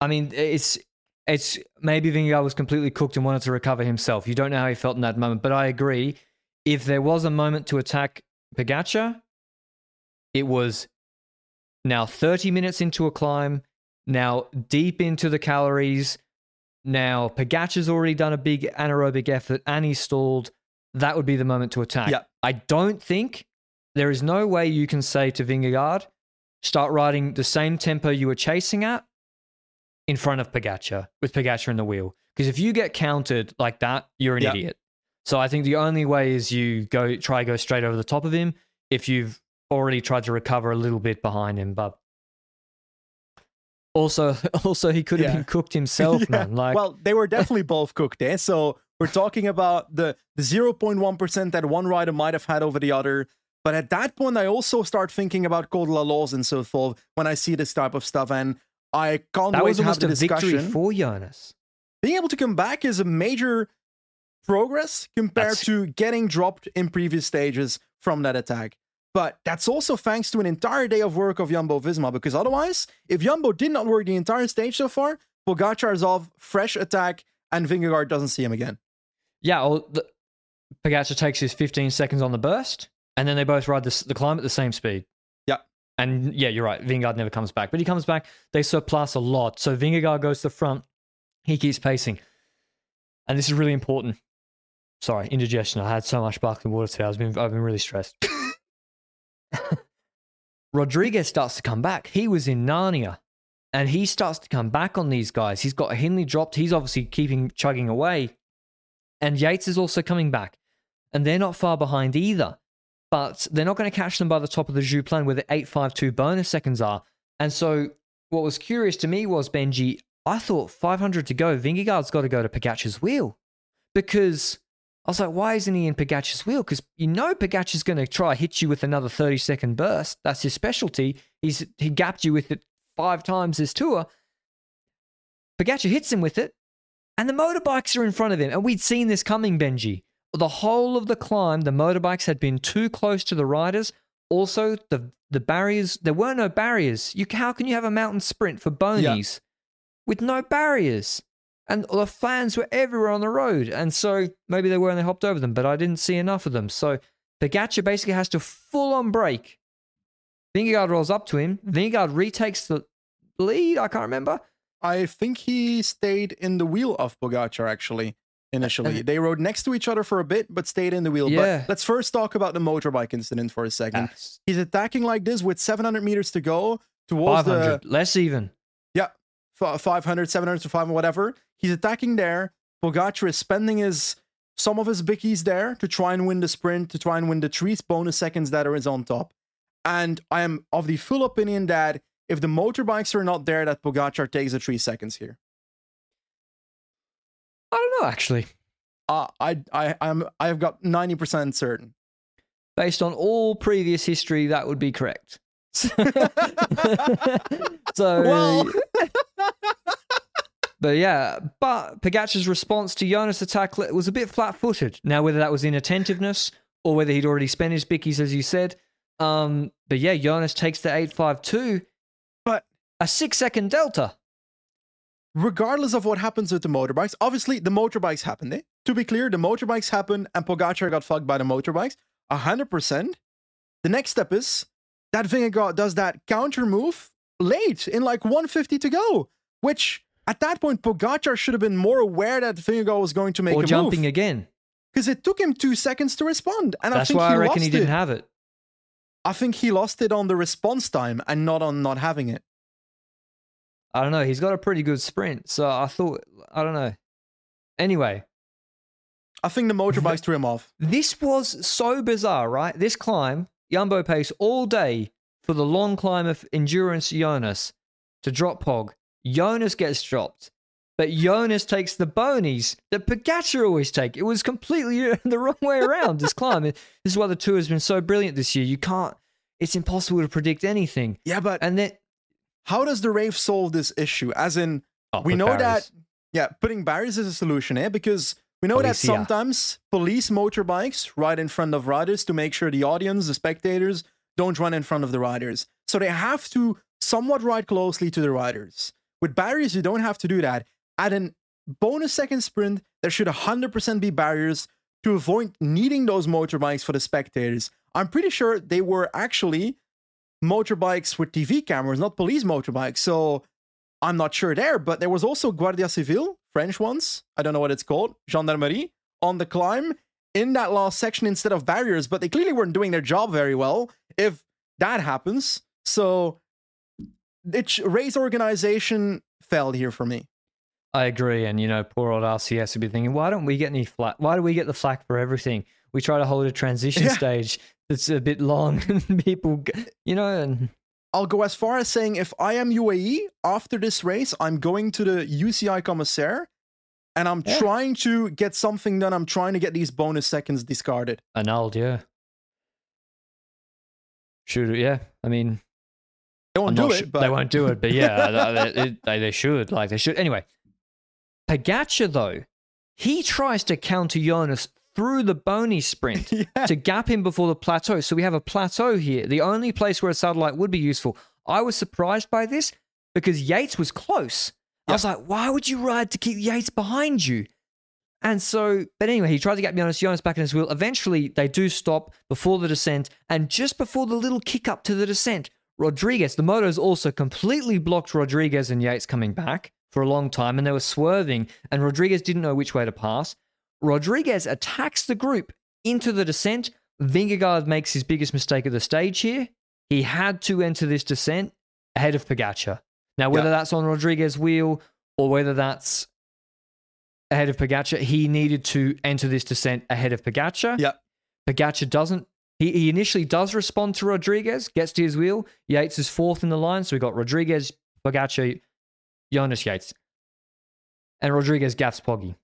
[SPEAKER 2] I mean, it's it's maybe Vingegaard was completely cooked and wanted to recover himself. You don't know how he felt in that moment, but I agree. If there was a moment to attack Pogacar, it was now 30 minutes into a climb, now deep into the calories. Now Pogacar's already done a big anaerobic effort and he's stalled. That would be the moment to attack.
[SPEAKER 3] Yeah.
[SPEAKER 2] I don't think there is no way you can say to Vingegaard, start riding the same tempo you were chasing at in front of Pogacar with Pogacar in the wheel. Because if you get countered like that, you're an
[SPEAKER 3] Yeah.
[SPEAKER 2] idiot. So I think the only way is you go try go straight over the top of him if you've already tried to recover a little bit behind him. But also, also he could have
[SPEAKER 3] Yeah.
[SPEAKER 2] been cooked himself,
[SPEAKER 3] Yeah.
[SPEAKER 2] man. Like,
[SPEAKER 3] well, they were definitely both cooked there. So we're talking about the, the 0.1% that one rider might have had over the other. But at that point, I also start thinking about Col de la Loze and so forth when I see this type of stuff. And I can't
[SPEAKER 2] that
[SPEAKER 3] wait to have the
[SPEAKER 2] a victory
[SPEAKER 3] discussion.
[SPEAKER 2] for Jonas.
[SPEAKER 3] Being able to come back is a major progress compared
[SPEAKER 2] That's-
[SPEAKER 3] to getting dropped in previous stages from that attack. But that's also thanks to an entire day of work of Jumbo Visma, because otherwise, if Jumbo did not work the entire stage so far, Pogacar is off, fresh attack, and Vingegaard doesn't see him again.
[SPEAKER 2] Yeah, well, the, Pogacar takes his 15 seconds on the burst, and then they both ride the, the climb at the same speed.
[SPEAKER 3] Yeah.
[SPEAKER 2] And yeah, you're right. Vingegaard never comes back, but he comes back. They surplus a lot. So Vingegaard goes to the front. He keeps pacing. And this is really important. Sorry, indigestion. I had so much sparkling water today. I've been, I've been really stressed. Rodriguez starts to come back. He was in Narnia and he starts to come back on these guys. He's got Hindley dropped. He's obviously keeping chugging away. And Yates is also coming back. And they're not far behind either. But they're not going to catch them by the top of the Joux Plane where the 852 bonus seconds are. And so what was curious to me was, Benji, I thought 500 to go. Vingegaard's got to go to Pogacar's wheel. Because I was like, why isn't he in Pogacar's wheel? Because you know Pogacar's going to try hit you with another 30 second burst. That's his specialty. He's He gapped you with it five times this tour. Pogacar hits him with it, and the motorbikes are in front of him. And we'd seen this coming, Benji. The whole of the climb, the motorbikes had been too close to the riders. Also, the the barriers, there were no barriers. You how can you have a mountain sprint for bonies with no barriers? And the fans were everywhere on the road. And so maybe they were and they hopped over them, but I didn't see enough of them. So Pogacar basically has to full on break. Vingegaard rolls up to him. Vingegaard retakes the lead. I can't remember.
[SPEAKER 3] I think he stayed in the wheel of Pogacar actually initially.
[SPEAKER 2] And-
[SPEAKER 3] they rode next to each other for a bit, but stayed in the wheel.
[SPEAKER 2] Yeah.
[SPEAKER 3] But let's first talk about the motorbike incident for a second.
[SPEAKER 2] Ah,
[SPEAKER 3] He's attacking like this with 700 meters to go towards
[SPEAKER 2] 500,
[SPEAKER 3] the
[SPEAKER 2] less even.
[SPEAKER 3] Yeah, f- 500, 700 to 500, whatever. He's attacking there. Pogacar is spending his some of his bickies there to try and win the sprint, to try and win the three bonus seconds that are is on top. And I am of the full opinion that if the motorbikes are not there, that Pogacar takes the three seconds here.
[SPEAKER 2] I don't know, actually.
[SPEAKER 3] Uh, I I I'm I've got 90% certain.
[SPEAKER 2] Based on all previous history, that would be correct. so,
[SPEAKER 3] Well,
[SPEAKER 2] but yeah, but Pogacar's response to Jonas' attack was a bit flat-footed. Now, whether that was inattentiveness or whether he'd already spent his bickies, as you said, um, but yeah, Jonas takes the eight five two,
[SPEAKER 3] but
[SPEAKER 2] a six-second delta.
[SPEAKER 3] regardless of what happens with the motorbikes, obviously the motorbikes happened. Eh? To be clear, the motorbikes happened and Pogacar got fucked by the motorbikes. 100%. The next step is that Vingegaard does that counter move late in like 150 to go, which at that point Pogacar should have been more aware that Vingegaard was going to make
[SPEAKER 2] or
[SPEAKER 3] a
[SPEAKER 2] jumping
[SPEAKER 3] move
[SPEAKER 2] again.
[SPEAKER 3] because it took him two seconds to respond, and I think
[SPEAKER 2] why
[SPEAKER 3] he
[SPEAKER 2] I reckon
[SPEAKER 3] lost
[SPEAKER 2] he didn't
[SPEAKER 3] it.
[SPEAKER 2] have it.
[SPEAKER 3] I think he lost it on the response time and not on not having it.
[SPEAKER 2] I don't know. He's got a pretty good sprint, so I thought I don't know. Anyway,
[SPEAKER 3] I think the motorbikes threw him off.
[SPEAKER 2] this was so bizarre, right? This climb, Jumbo pace all day for the long climb of endurance Jonas to drop Pog. Jonas gets dropped, but Jonas takes the bonies that Pogacar always take. It was completely the wrong way around. This climb. This is why the tour has been so brilliant this year. You can't. It's impossible to predict anything.
[SPEAKER 3] Yeah, but
[SPEAKER 2] And then
[SPEAKER 3] how does the Rave solve this issue? As in,
[SPEAKER 2] Oh,
[SPEAKER 3] we know
[SPEAKER 2] barriers.
[SPEAKER 3] that yeah, putting barriers is a solution, eh? Because we know
[SPEAKER 2] Police,
[SPEAKER 3] that sometimes police motorbikes ride in front of riders to make sure the audience, the spectators, don't run in front of the riders. So they have to somewhat ride closely to the riders. With barriers, you don't have to do that. At an bonus second sprint, there should 100% be barriers to avoid needing those motorbikes for the spectators. I'm pretty sure they were actually motorbikes with TV cameras, not police motorbikes. So I'm not sure there, but there was also Guardia Civil, French ones. I don't know what it's called, gendarmerie, on the climb in that last section instead of barriers, but they clearly weren't doing their job very well if that happens. So it's race organization failed here for me.
[SPEAKER 2] I agree, and you know, poor old RCS would be thinking, why don't we get any flack? Why do we get the flack for everything? We try to hold a transition
[SPEAKER 3] Yeah.
[SPEAKER 2] stage that's a bit long, and people, you know, and
[SPEAKER 3] I'll go as far as saying if I am UAE after this race, I'm going to the UCI commissaire and I'm
[SPEAKER 2] Yeah.
[SPEAKER 3] trying to get something done. I'm trying to get these bonus seconds discarded.
[SPEAKER 2] annulled, yeah. Should yeah, I mean,
[SPEAKER 3] They won't
[SPEAKER 2] I'm
[SPEAKER 3] do it,
[SPEAKER 2] su-
[SPEAKER 3] but
[SPEAKER 2] they won't do it, but yeah, they, they, they, they should. Like they should. Anyway, Pogacar though, he tries to counter Jonas through the bony sprint
[SPEAKER 3] yeah.
[SPEAKER 2] to gap him before the plateau. So we have a plateau here, the only place where a satellite would be useful. I was surprised by this because Yates was close. I was like, why would you ride to keep Yates behind you? And so, but anyway, he tried to get Jonas, Jonas back in his wheel. Eventually, they do stop before the descent, and just before the little kick up to the descent, Rodriguez, the motos also completely blocked Rodriguez and Yates coming back for a long time, and they were swerving, and Rodriguez didn't know which way to pass. Rodriguez attacks the group into the descent. Vingegaard makes his biggest mistake of the stage here. He had to enter this descent ahead of Pogacar. Now, whether
[SPEAKER 3] Yeah.
[SPEAKER 2] that's on Rodriguez's wheel or whether that's ahead of Pogacar, he needed to enter this descent ahead of Pogacar.
[SPEAKER 3] Yeah.
[SPEAKER 2] Pogacar doesn't. He, he initially does respond to Rodriguez, gets to his wheel. Yates is fourth in the line, so we got Rodriguez, Pogacar, Jonas Yates, and Rodriguez gaffs Poggy.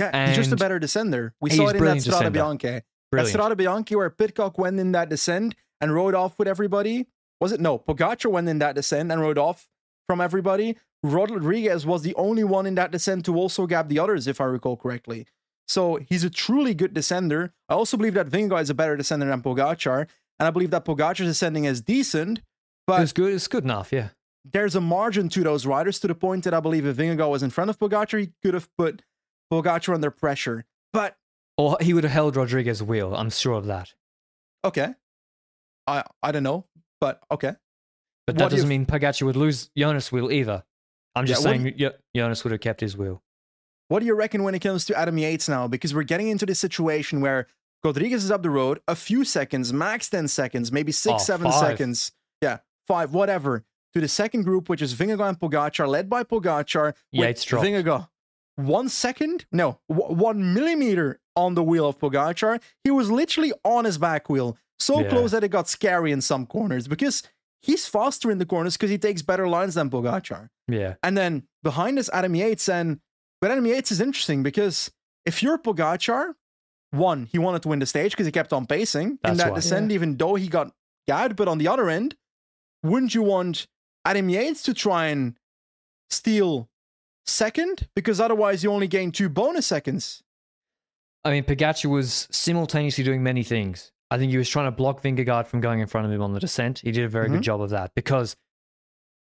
[SPEAKER 3] Yeah, he's just a better descender. We saw it in that Strada
[SPEAKER 2] descender.
[SPEAKER 3] Bianche. That Strade Bianche where Pidcock went in that descent and rode off with everybody. Was it? No, Pogacar went in that descent and rode off from everybody. Rodriguez was the only one in that descent to also gap the others, if I recall correctly. So he's a truly good descender. I also believe that Vingegaard is a better descender than Pogacar, and I believe that Pogacar's descending is decent. But
[SPEAKER 2] it's good. It's good enough. Yeah.
[SPEAKER 3] there's a margin to those riders to the point that I believe if Vingegaard was in front of Pogacar, he could have put Pogacar under pressure. But
[SPEAKER 2] Or he would have held Rodriguez's wheel. I'm sure of that.
[SPEAKER 3] okay, I I don't know, but okay.
[SPEAKER 2] But that
[SPEAKER 3] you
[SPEAKER 2] doesn't
[SPEAKER 3] f-
[SPEAKER 2] mean Pogacar would lose Jonas' wheel either. I'm just
[SPEAKER 3] Yeah,
[SPEAKER 2] saying Jo- Jonas would have kept his wheel.
[SPEAKER 3] What do you reckon when it comes to Adam Yates now? Because we're getting into this situation where Rodriguez is up the road a few seconds, max 10 seconds, maybe six,
[SPEAKER 2] Oh,
[SPEAKER 3] seven
[SPEAKER 2] five.
[SPEAKER 3] seconds. Yeah, five, whatever. To the second group, which is Vingegaard and Pogacar, led by Pogacar.
[SPEAKER 2] Yates dropped.
[SPEAKER 3] Vingegaard. One second? No, w- one millimeter on the wheel of Pogacar. He was literally on his back wheel. So
[SPEAKER 2] Yeah.
[SPEAKER 3] close that it got scary in some corners because he's faster in the corners because he takes better lines than Pogacar.
[SPEAKER 2] Yeah.
[SPEAKER 3] And then behind us, Adam Yates. And but Adam Yates is interesting because if you're Pogacar, one, he wanted to win the stage because he kept on pacing in that
[SPEAKER 2] why.
[SPEAKER 3] descent, even though he got gagged. But on the other end, wouldn't you want Adam Yates to try and steal second? Because otherwise, you only gain two bonus seconds.
[SPEAKER 2] I mean, Pogacar was simultaneously doing many things. I think he was trying to block Vingegaard from going in front of him on the descent. He did a very
[SPEAKER 3] Mhm.
[SPEAKER 2] good job of that because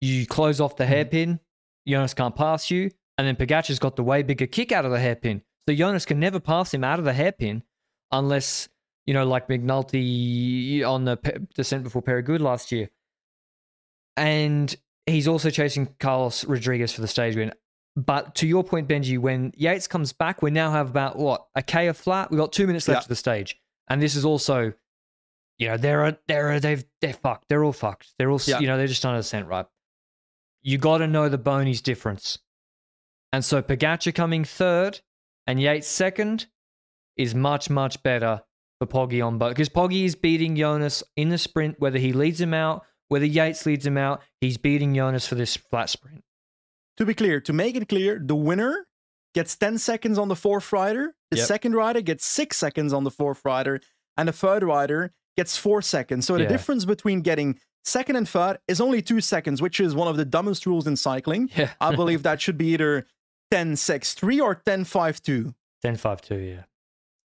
[SPEAKER 2] you close off the hairpin, Jonas can't pass you, and then Pogacar's got the way bigger kick out of the hairpin. So Jonas can never pass him out of the hairpin unless, you know, like McNulty on the pe- descent before Peyragudes last year. And he's also chasing Carlos Rodriguez for the stage win. But to your point, Benji, when Yates comes back, we now have about what a K of flat. We've got two minutes left
[SPEAKER 3] Yeah.
[SPEAKER 2] to the stage, and this is also, you know, they're they're they've they're fucked. They're all fucked. They're all
[SPEAKER 3] Yeah.
[SPEAKER 2] you know they're just on the descent, right? You got to know the Boney's difference, and so Pogacar coming third and Yates second is much much better for Poggy on both because Poggy is beating Jonas in the sprint, whether he leads him out, whether Yates leads him out, he's beating Jonas for this flat sprint.
[SPEAKER 3] To be clear, to make it clear, the winner gets 10 seconds on the fourth rider, the
[SPEAKER 2] Yep.
[SPEAKER 3] second rider gets six seconds on the fourth rider, and the third rider gets four seconds. So the
[SPEAKER 2] Yeah.
[SPEAKER 3] difference between getting second and third is only two seconds, which is one of the dumbest rules in cycling.
[SPEAKER 2] Yeah.
[SPEAKER 3] I believe that should be either 10 6 3 or 10 5 2.
[SPEAKER 2] 10 5 2, yeah.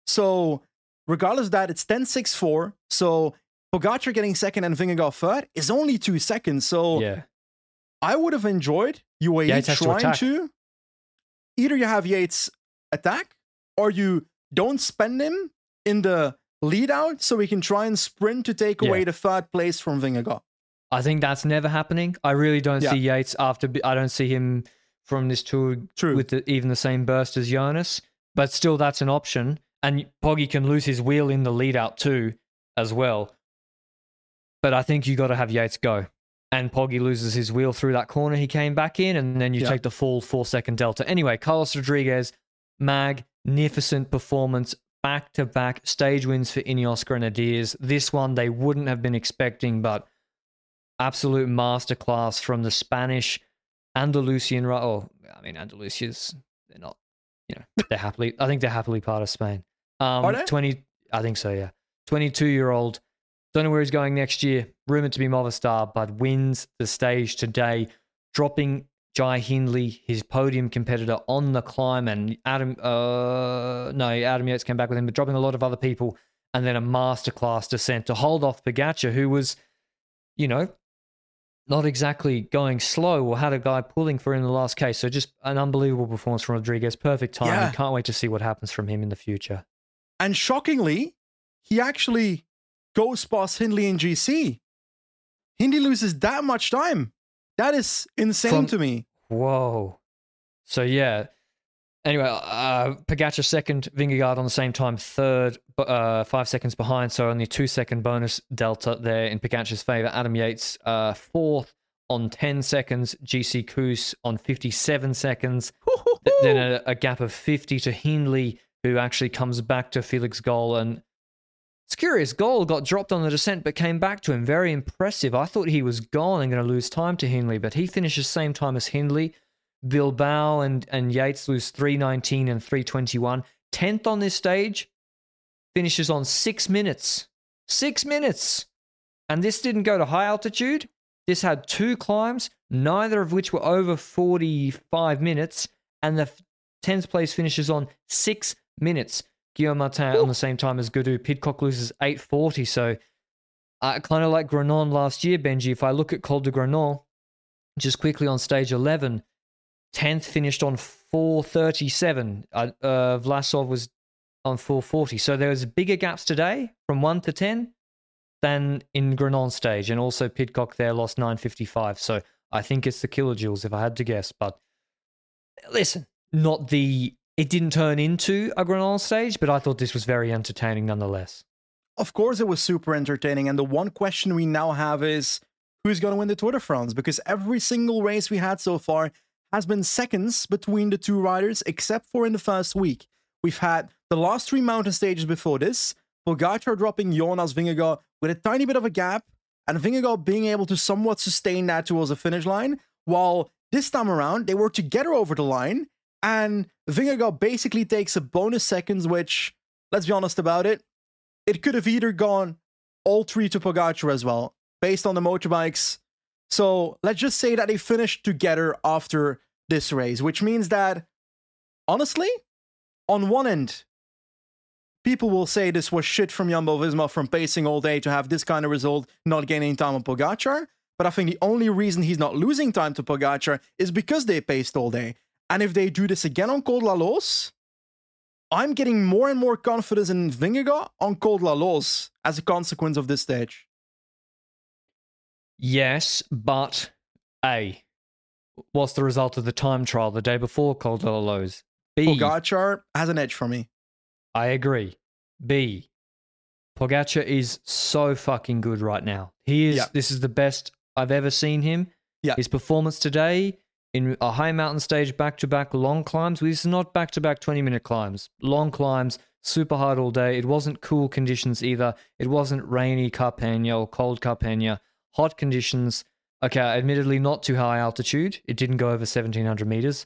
[SPEAKER 3] So, regardless of that, it's 10 6 4. So, Pogacar getting second and Vingegaard third is only two seconds. So,
[SPEAKER 2] Yeah.
[SPEAKER 3] I would have enjoyed UAE
[SPEAKER 2] to
[SPEAKER 3] trying to, either you have Yates attack or you don't spend him in the lead out so we can try and sprint to take
[SPEAKER 2] Yeah.
[SPEAKER 3] away the third place from Vingegaard.
[SPEAKER 2] I think that's never happening. I really don't
[SPEAKER 3] Yeah.
[SPEAKER 2] see Yates after. I don't see him from this tour
[SPEAKER 3] True.
[SPEAKER 2] with the, even the same burst as Jonas. But still, that's an option. And Poggy can lose his wheel in the lead out too, as well. But I think you got to have Yates go. And Poggy loses his wheel through that corner he came back in, and then you
[SPEAKER 3] Yeah.
[SPEAKER 2] take the full four second delta. Anyway, Carlos Rodriguez, magnificent performance, back to back stage wins for Ineos Grenadiers. This one they wouldn't have been expecting, but absolute masterclass from the Spanish Andalusian. Oh, I mean, Andalusia's they're not, you know, they're happily. I think they're happily part of Spain. Um,
[SPEAKER 3] Are they?
[SPEAKER 2] Twenty, I think so. Yeah, twenty-two year old. Don't know where he's going next year. Rumored to be Movistar, but wins the stage today, dropping Jai Hindley, his podium competitor, on the climb, and Adam. Uh, no, Adam Yates came back with him, but dropping a lot of other people, and then a masterclass descent to hold off Pogacar, who was, you know, not exactly going slow or had a guy pulling for him in the last case. So just an unbelievable performance from Rodriguez. Perfect timing.
[SPEAKER 3] Yeah.
[SPEAKER 2] Can't wait to see what happens from him in the future.
[SPEAKER 3] And shockingly, he actually goes past Hindley in GC. Hindley loses that much time. That is insane
[SPEAKER 2] From-
[SPEAKER 3] to me.
[SPEAKER 2] Whoa. So yeah. Anyway, uh, Pogacar second, Vingegaard on the same time third, uh, five seconds behind. So only two second bonus delta there in Pogacar's favor. Adam Yates uh, fourth on 10 seconds. GC Kuss on 57 seconds. Then a, a gap of 50 to Hindley, who actually comes back to Felix Gall. And it's curious, Gall got dropped on the descent but came back to him. Very impressive. I thought he was gone and going to lose time to Hindley, but he finishes the same time as Hindley. Bilbao and, and Yates lose 319 and 321. 10th on this stage, finishes on six minutes. Six minutes. And this didn't go to high altitude. This had two climbs, neither of which were over 45 minutes. And the 10th place finishes on six minutes. Guillaume Martin on the same time as Gaudu. Pidcock loses 840. So, uh, kind of like Granon last year, Benji. If I look at Col de Granon, just quickly on stage 11, 10th finished on 437. Uh, uh, Vlasov was on 440. So there was bigger gaps today from 1 to 10 than in Granon stage. And also Pidcock there lost 955. So I think it's the kilojoules if I had to guess. But listen, not the. It didn't turn into a Granon stage, but I thought this was very entertaining nonetheless.
[SPEAKER 3] Of course, it was super entertaining. And the one question we now have is who's going to win the Tour de France? Because every single race we had so far has been seconds between the two riders, except for in the first week. We've had the last three mountain stages before this, Pogacar dropping Jonas Vingegaard with a tiny bit of a gap, and Vingegaard being able to somewhat sustain that towards the finish line, while this time around they were together over the line, and Vingegaard basically takes a bonus seconds, which, let's be honest about it, it could have either gone all three to Pogacar as well, based on the motorbikes. So let's just say that they finished together after this race, which means that, honestly, on one end, people will say this was shit from Jumbo Visma from pacing all day to have this kind of result, not gaining time on Pogacar. But I think the only reason he's not losing time to Pogacar is because they paced all day. And if they do this again on Col de la Loze, I'm getting more and more confidence in Vingegaard on Col de la Loze as a consequence of this stage.
[SPEAKER 2] Yes, but A, what's the result of the time trial the day before Col de la Loze? B,
[SPEAKER 3] Pogacar has an edge for me.
[SPEAKER 2] I agree. B, Pogacar is so fucking good right now. He is.
[SPEAKER 3] Yeah.
[SPEAKER 2] This is the best I've ever seen him.
[SPEAKER 3] Yeah.
[SPEAKER 2] His performance today in a high mountain stage, back to back long climbs. This is not back to back twenty minute climbs. Long climbs, super hard all day. It wasn't cool conditions either. It wasn't rainy Carpena or cold Carpena. Hot conditions. Okay, admittedly not too high altitude. It didn't go over seventeen hundred meters.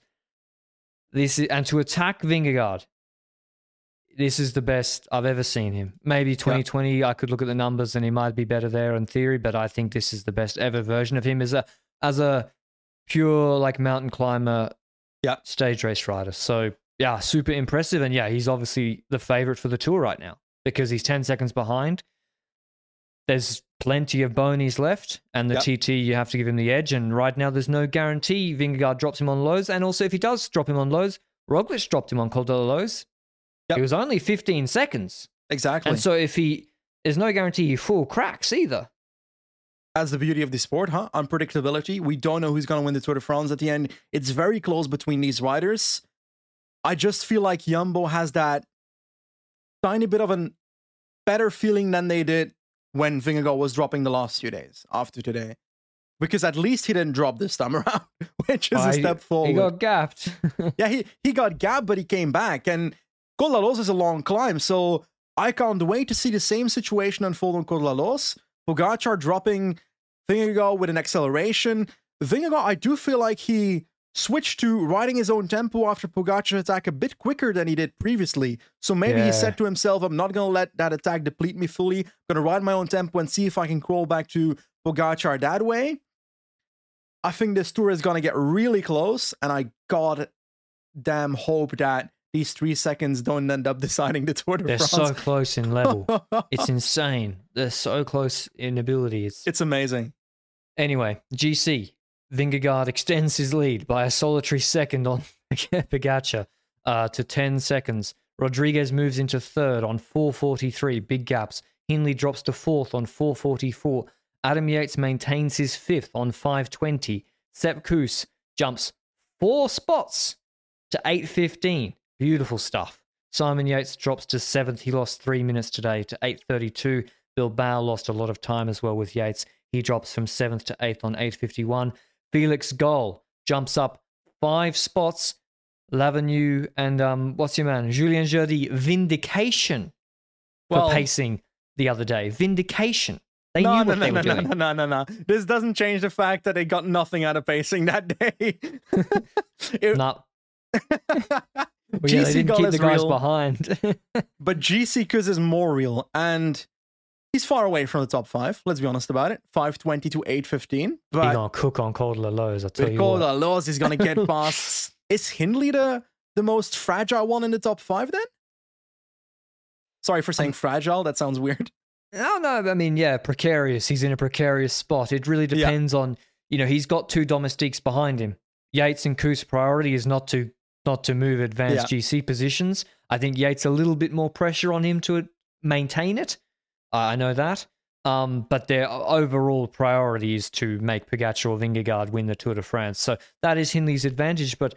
[SPEAKER 2] This is, and to attack Vingegaard this is the best I've ever seen him. Maybe 2020, I could look at the numbers and he might be better there in theory, but I think this is the best ever version of him as a as a pure like mountain climber,
[SPEAKER 3] Yeah.
[SPEAKER 2] stage race rider. So yeah, super impressive, and yeah, he's obviously the favorite for the tour right now because he's 10 seconds behind. There's plenty of bonies left, and the
[SPEAKER 3] Yep.
[SPEAKER 2] TT you have to give him the edge. And right now, there's no guarantee Vingegaard drops him on Loze, and also if he does drop him on Loze, Roglic dropped him on Col de la Loze.
[SPEAKER 3] Yep.
[SPEAKER 2] It was only 15 seconds.
[SPEAKER 3] Exactly.
[SPEAKER 2] And so if he, there's no guarantee he full cracks either.
[SPEAKER 3] That's the beauty of the sport, huh? Unpredictability. We don't know who's going to win the Tour de France at the end. It's very close between these riders. I just feel like Jumbo has that tiny bit of a better feeling than they did when Vingegaard was dropping the last few days after today. Because at least he didn't drop this time around, which is a
[SPEAKER 2] he-
[SPEAKER 3] step forward.
[SPEAKER 2] He got gapped.
[SPEAKER 3] Yeah, he, he got gapped, but he came back. And Col de la Loze is a long climb, so I can't wait to see the same situation unfold on Col de la Loze. Pogacar dropping Vingegaard with an acceleration. Vingegaard, I do feel like he switched to riding his own tempo after Pogacar's attack a bit quicker than he did previously. So maybe
[SPEAKER 2] Yeah.
[SPEAKER 3] he said to himself, I'm not going to let that attack deplete me fully. I'm going to ride my own tempo and see if I can crawl back to Pogacar that way. I think this tour is going to get really close, and I god damn hope that these three seconds don't end up deciding the Tour de
[SPEAKER 2] They're
[SPEAKER 3] France.
[SPEAKER 2] so close in level. it's insane. They're so close in ability. It's
[SPEAKER 3] it's amazing.
[SPEAKER 2] Anyway, GC. Vingegaard extends his lead by a solitary second on Pogacar uh, to 10 seconds. Rodriguez moves into third on 443, big gaps. Hindley drops to fourth on 444. Adam Yates maintains his fifth on 520. Sepp Kuss jumps four spots to 815. Beautiful stuff. Simon Yates drops to seventh. He lost three minutes today to 832. Bill Bilbao lost a lot of time as well with Yates. He drops from seventh to eighth on 851. Felix Gall jumps up five spots. Lavenu and um, what's your man? Julien Jurdie, vindication for
[SPEAKER 3] Well-
[SPEAKER 2] pacing the other day. Vindication. They
[SPEAKER 3] no, no, no, no,
[SPEAKER 2] were
[SPEAKER 3] no,
[SPEAKER 2] doing.
[SPEAKER 3] no, no, no, no. This doesn't change the fact that they got nothing out of pacing that day. It-
[SPEAKER 2] Nah. Well, yeah, they didn't keep the guys
[SPEAKER 3] real.
[SPEAKER 2] behind.
[SPEAKER 3] But GC Kuss is more real, and he's far away from the top five. Let's be honest about it. 520 to 815.
[SPEAKER 2] He's
[SPEAKER 3] But
[SPEAKER 2] gonna cook on de Lows, I tell
[SPEAKER 3] with
[SPEAKER 2] you
[SPEAKER 3] de he's going to get past. is Hindley the, the most fragile one in the top five then? Sorry for saying um, fragile. That sounds weird.
[SPEAKER 2] No, no, I mean, yeah, precarious. He's in a precarious spot. It really
[SPEAKER 3] Yeah.
[SPEAKER 2] depends on, you know, he's got two domestiques behind him. Yates and Kuss priority is not to not to move advanced GC positions. I think Yates a little bit more pressure on him to maintain it. Uh, I know that. Um, but their overall priority is to make Pogacar or Vingegaard win the Tour de France. So that is Hindley's advantage. But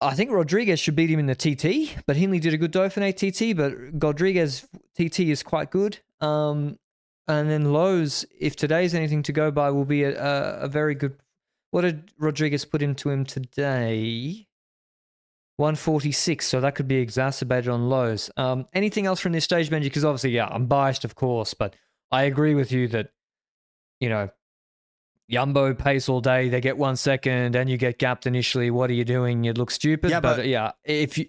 [SPEAKER 2] I think Rodriguez should beat him in the TT. But Hindley did a good Dauphiné TT. But Rodriguez TT is quite good. Um, and then Loze, if today's anything to go by, will be a, a, a very good. What did Rodriguez put into him today? 146, so that could be exacerbated on Loze. Um, anything else from this stage, Benji? Because obviously, yeah, I'm biased, of course, but I agree with you that, you know, Yumbo pace all day, they get one second, and you get gapped initially. What are you doing? You look stupid.
[SPEAKER 3] Yeah,
[SPEAKER 2] but,
[SPEAKER 3] but-
[SPEAKER 2] yeah, if you,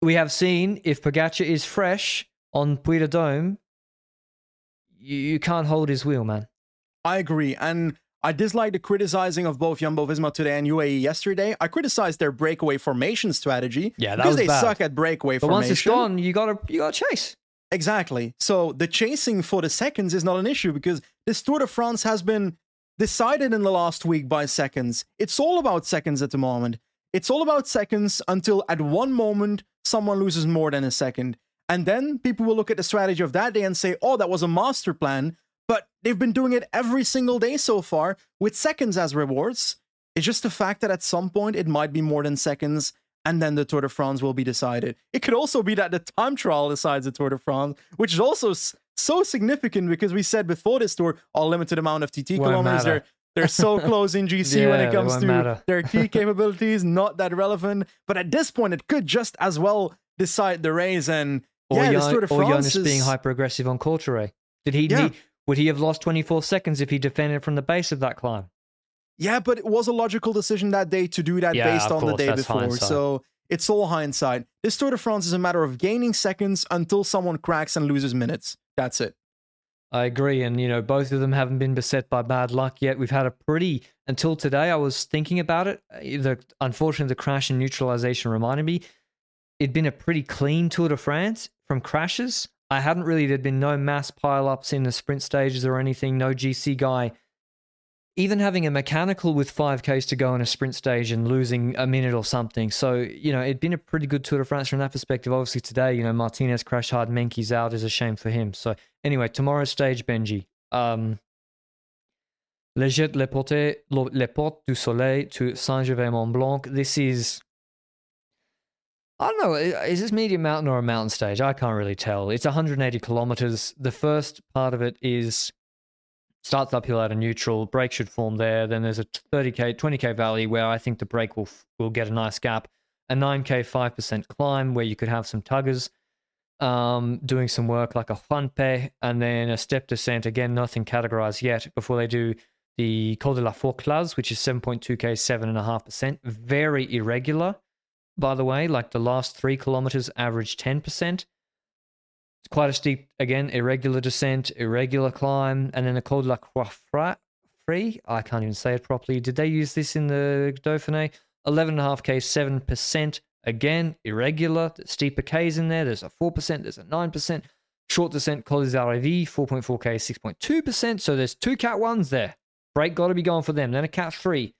[SPEAKER 2] we have seen if Pogacar is fresh on Puy de Dôme, you, you can't hold his wheel, man.
[SPEAKER 3] I agree. And I dislike the criticizing of both Jumbo Visma today and UAE yesterday. I criticized their breakaway formation strategy
[SPEAKER 2] Yeah, that
[SPEAKER 3] because they
[SPEAKER 2] bad.
[SPEAKER 3] suck at breakaway
[SPEAKER 2] But
[SPEAKER 3] formation.
[SPEAKER 2] once it's gone, you gotta you gotta chase.
[SPEAKER 3] Exactly. So the chasing for the seconds is not an issue because this Tour de France has been decided in the last week by seconds. It's all about seconds at the moment. It's all about seconds until at one moment someone loses more than a second. And then people will look at the strategy of that day and say, oh, that was a master plan. But they've been doing it every single day so far with seconds as rewards. It's just the fact that at some point it might be more than seconds and then the Tour de France will be decided. It could also be that the time trial decides the Tour de France, which is also s- so significant because we said before this tour, a limited amount of TT
[SPEAKER 2] Won't
[SPEAKER 3] kilometers.
[SPEAKER 2] matter.
[SPEAKER 3] They're they're so close in GC when it comes to
[SPEAKER 2] matter.
[SPEAKER 3] their key capabilities, not that relevant. But at this point, it could just as well decide the race. And
[SPEAKER 2] Or,
[SPEAKER 3] yeah,
[SPEAKER 2] Jon-
[SPEAKER 3] this Tour de
[SPEAKER 2] or
[SPEAKER 3] France
[SPEAKER 2] Jonas
[SPEAKER 3] is,
[SPEAKER 2] being hyper aggressive on Cauterets. Did he,
[SPEAKER 3] Yeah.
[SPEAKER 2] need- would he have lost 24 seconds if he defended from the base of that climb?
[SPEAKER 3] Yeah, but it was a logical decision that day to do that
[SPEAKER 2] Yeah,
[SPEAKER 3] based on the day before.
[SPEAKER 2] hindsight.
[SPEAKER 3] So it's all hindsight. This Tour de France is a matter of gaining seconds until someone cracks and loses minutes. That's it.
[SPEAKER 2] I agree. And, you know, both of them haven't been beset by bad luck yet. We've had a pretty, until today, I was thinking about it. uh, The, unfortunately, the crash and neutralization reminded me it'd been a pretty clean Tour de France from crashes. I hadn't really, there'd been no mass pileups in the sprint stages or anything, no GC guy. Even having a mechanical with 5Ks to go in a sprint stage and losing a minute or something. So, you know, it'd been a pretty good Tour de France from that perspective. Obviously, today, you know, Martinez crashed hard, Meintjes out is a shame for him. So, anyway, tomorrow's stage, Benji. Um, Les Gets les Portes, les Portes du Soleil to Saint-Gervais-Mont-Blanc. This is, I don't know. Is this medium mountain or a mountain stage? I can't really tell. It's 180 kilometers. The first part of it is starts uphill at a neutral. Break should form there. Then there's a 30k, 20k valley where I think the break will will get a nice gap. A 9k, 5% climb where you could have some tuggers um, doing some work like a Juanpe, and then a step descent. Again, nothing categorized yet before they do the Col de la Forclaz, which is 7.2k, 7.5%. Very irregular, by the way. Like the last three kilometers average 10%. It's quite a steep, again, irregular descent, irregular climb, and then the Col de la Croix Fry. I can't even say it properly. Did they use this in the Dauphiné? 11.5k, 7%. Again, irregular. Steeper K's in there. There's a 4%, there's a 9%. Short descent, Col des Aravis, 4.4k, 6.2%. So there's two Cat 1s there. Break got to be going for them. Then a Cat 3.